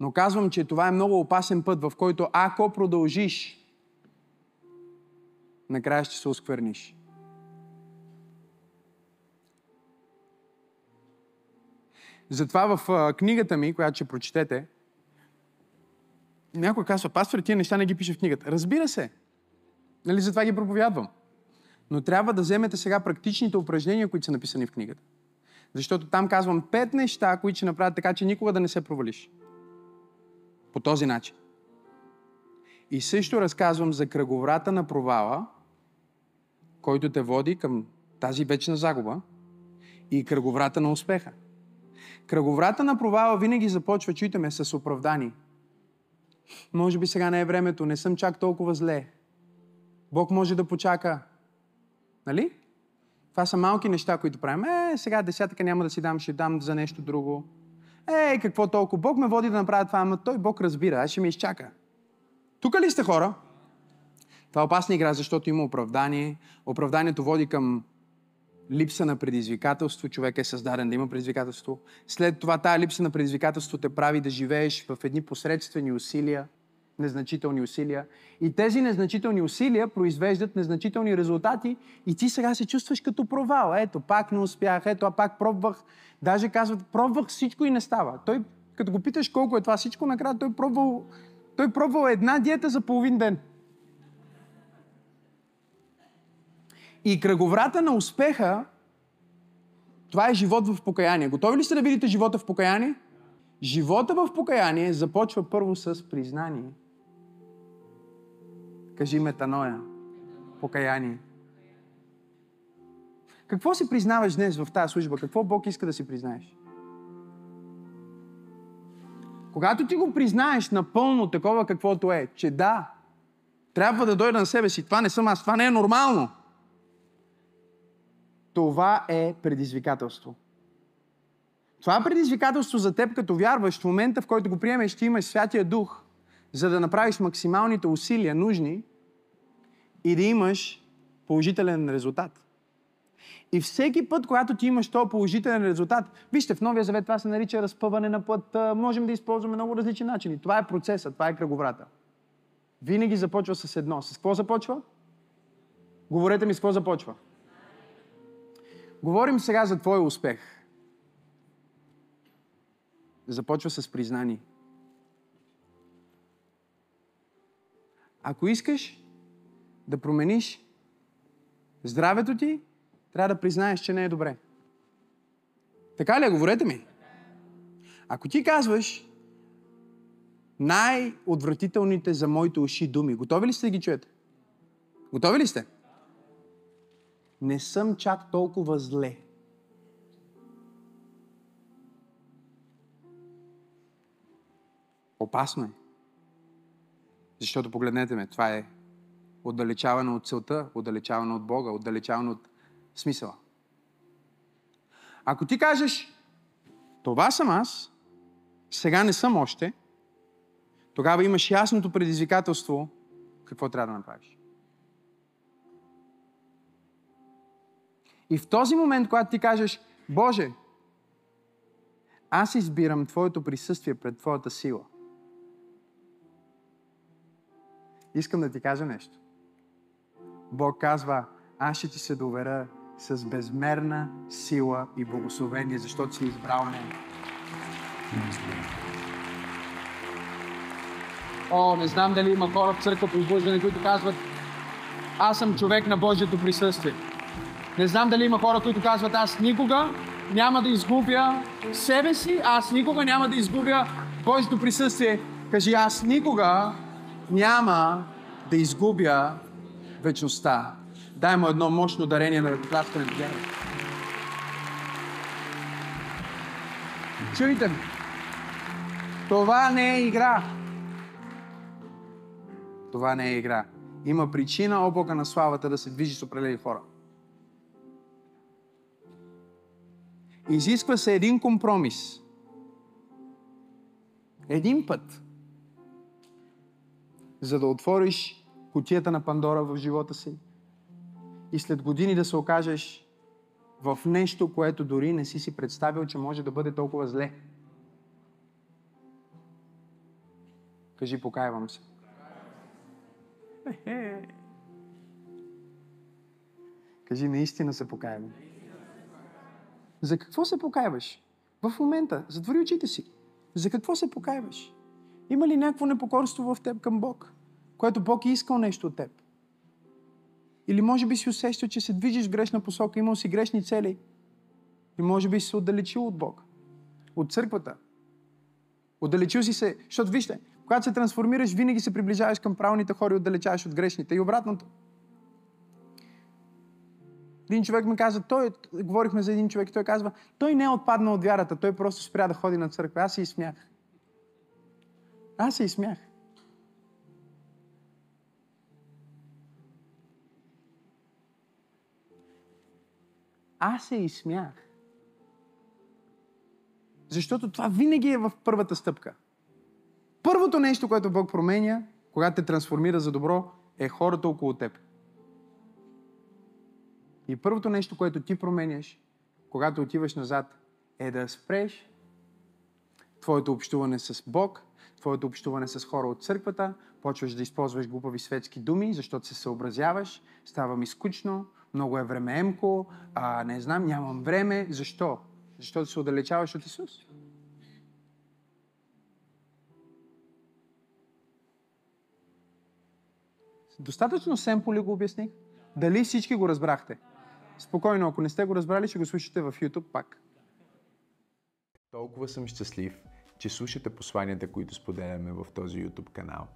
Но казвам, че това е много опасен път, в който ако продължиш, накрая ще се оскверниш. Затова в книгата ми, която ще прочетете, някой казва, пастор, тия неща не ги пише в книгата. Разбира се. Нали, затова ги проповядвам. Но трябва да вземете сега практичните упражнения, които са написани в книгата. Защото там казвам пет неща, които ще направят така, че никога да не се провалиш. По този начин. И също разказвам за кръговрата на провала, който те води към тази вечна загуба и кръговрата на успеха. Кръговрата на провала винаги започва, чуйте с оправдани. Може би сега не е времето, не съм чак толкова зле. Бог може да почака. Нали? Това са малки неща, които правим. Е, сега десятъка няма да си дам, ще дам за нещо друго. Е, какво толкова? Бог ме води да направя това, ама той Бог разбира, аз ще ме изчака. Тук ли сте хора? Това е опасна игра, защото има оправдание. Оправданието води към липса на предизвикателство. Човек е създаден да има предизвикателство. След това тая липса на предизвикателство те прави да живееш в едни посредствени усилия, незначителни усилия. И тези незначителни усилия произвеждат незначителни резултати и ти сега се чувстваш като провал. Ето, пак не успях, ето, а пак пробвах. Даже казват, пробвах всичко и не става. Той, като го питаш колко е това всичко, накрая той пробвал, той пробвал една диета за половин ден. И кръговрата на успеха, това е живот в покаяние. Готови ли сте да видите живота в покаяние? Живота в покаяние започва първо с признание. Кажи метаноя. Покаяние. Какво си признаваш днес в тази служба? Какво Бог иска да си признаеш? Когато ти го признаеш напълно такова каквото е, че да, трябва да дойда на себе си, това не съм аз, това не е нормално – това е предизвикателство. Това предизвикателство за теб, като вярваш, в момента, в който го приемеш, ще имаш Святия Дух, за да направиш максималните усилия нужни и да имаш положителен резултат. И всеки път, когато ти имаш този положителен резултат, вижте, в Новия Завет това се нарича разпъване на път, можем да използваме много различни начини. Това е процеса, това е кръговрата. Винаги започва с едно. С какво започва? Говорете ми с какво започва. Говорим сега за твой успех. Започва с признание. Ако искаш да промениш здравето ти, трябва да признаеш, че не е добре. Така ли е? Говорете ми. Ако ти казваш най-отвратителните за моите уши думи, готови ли сте да ги чуете? Готови ли сте? не съм чак толкова зле. Опасно е. Защото погледнете ме, това е отдалечаване от целта, отдалечаване от Бога, отдалечаване от смисъла. Ако ти кажеш, това съм аз, сега не съм още, тогава имаш ясното предизвикателство какво трябва да направиш. И в този момент, когато ти кажеш, Боже, аз избирам Твоето присъствие пред Твоята сила. Искам да ти кажа нещо. Бог казва, аз ще ти се доверя с безмерна сила и благословение, защото си избрал мен. О, не знам дали има хора в църква по които казват, аз съм човек на Божието присъствие. Не знам дали има хора, които казват, аз никога няма да изгубя себе си, аз никога няма да изгубя Божието присъствие. Кажи, аз никога няма да изгубя вечността. Дай му едно мощно дарение на ръкопляскане на вяра. Чуйте Това не е игра. Това не е игра. Има причина облака на славата да се движи с определени хора. Изисква се един компромис. Един път. За да отвориш кутията на Пандора в живота си и след години да се окажеш в нещо, което дори не си си представил, че може да бъде толкова зле. Кажи, покаявам се. [LAUGHS] Кажи, наистина се покаявам. За какво се покаяваш? В момента, затвори очите си. За какво се покаяваш? Има ли някакво непокорство в теб към Бог, което Бог е искал нещо от теб? Или може би си усещал, че се движиш в грешна посока, имал си грешни цели и може би си се отдалечил от Бог, от църквата. Отдалечил си се, защото вижте, когато се трансформираш, винаги се приближаваш към правилните хора и отдалечаваш от грешните. И обратното. Един човек ми каза, той, говорихме за един човек и той казва, той не е отпаднал от вярата, той просто спря да ходи на църква. Аз се изсмях. Аз се изсмях. Аз се изсмях. Защото това винаги е в първата стъпка. Първото нещо, което Бог променя, когато те трансформира за добро, е хората около теб. И първото нещо, което ти променяш, когато отиваш назад, е да спреш твоето общуване с Бог, твоето общуване с хора от църквата, почваш да използваш глупави светски думи, защото се съобразяваш, става ми скучно, много е времеемко, а, не знам, нямам време. Защо? Защото се отдалечаваш от Исус. Достатъчно семпо ли го обясних? Дали всички го разбрахте? Спокойно, ако не сте го разбрали, ще го слушате в YouTube пак. Толкова съм щастлив, че слушате посланията, които споделяме в този YouTube канал.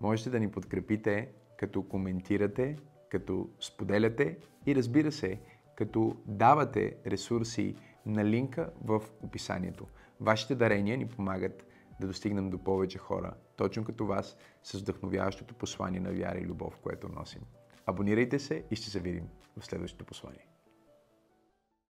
Можете да ни подкрепите, като коментирате, като споделяте и разбира се, като давате ресурси на линка в описанието. Вашите дарения ни помагат да достигнем до повече хора, точно като вас, с вдъхновяващото послание на вяра и любов, което носим. Абонирайте се и ще се видим в следващото послание.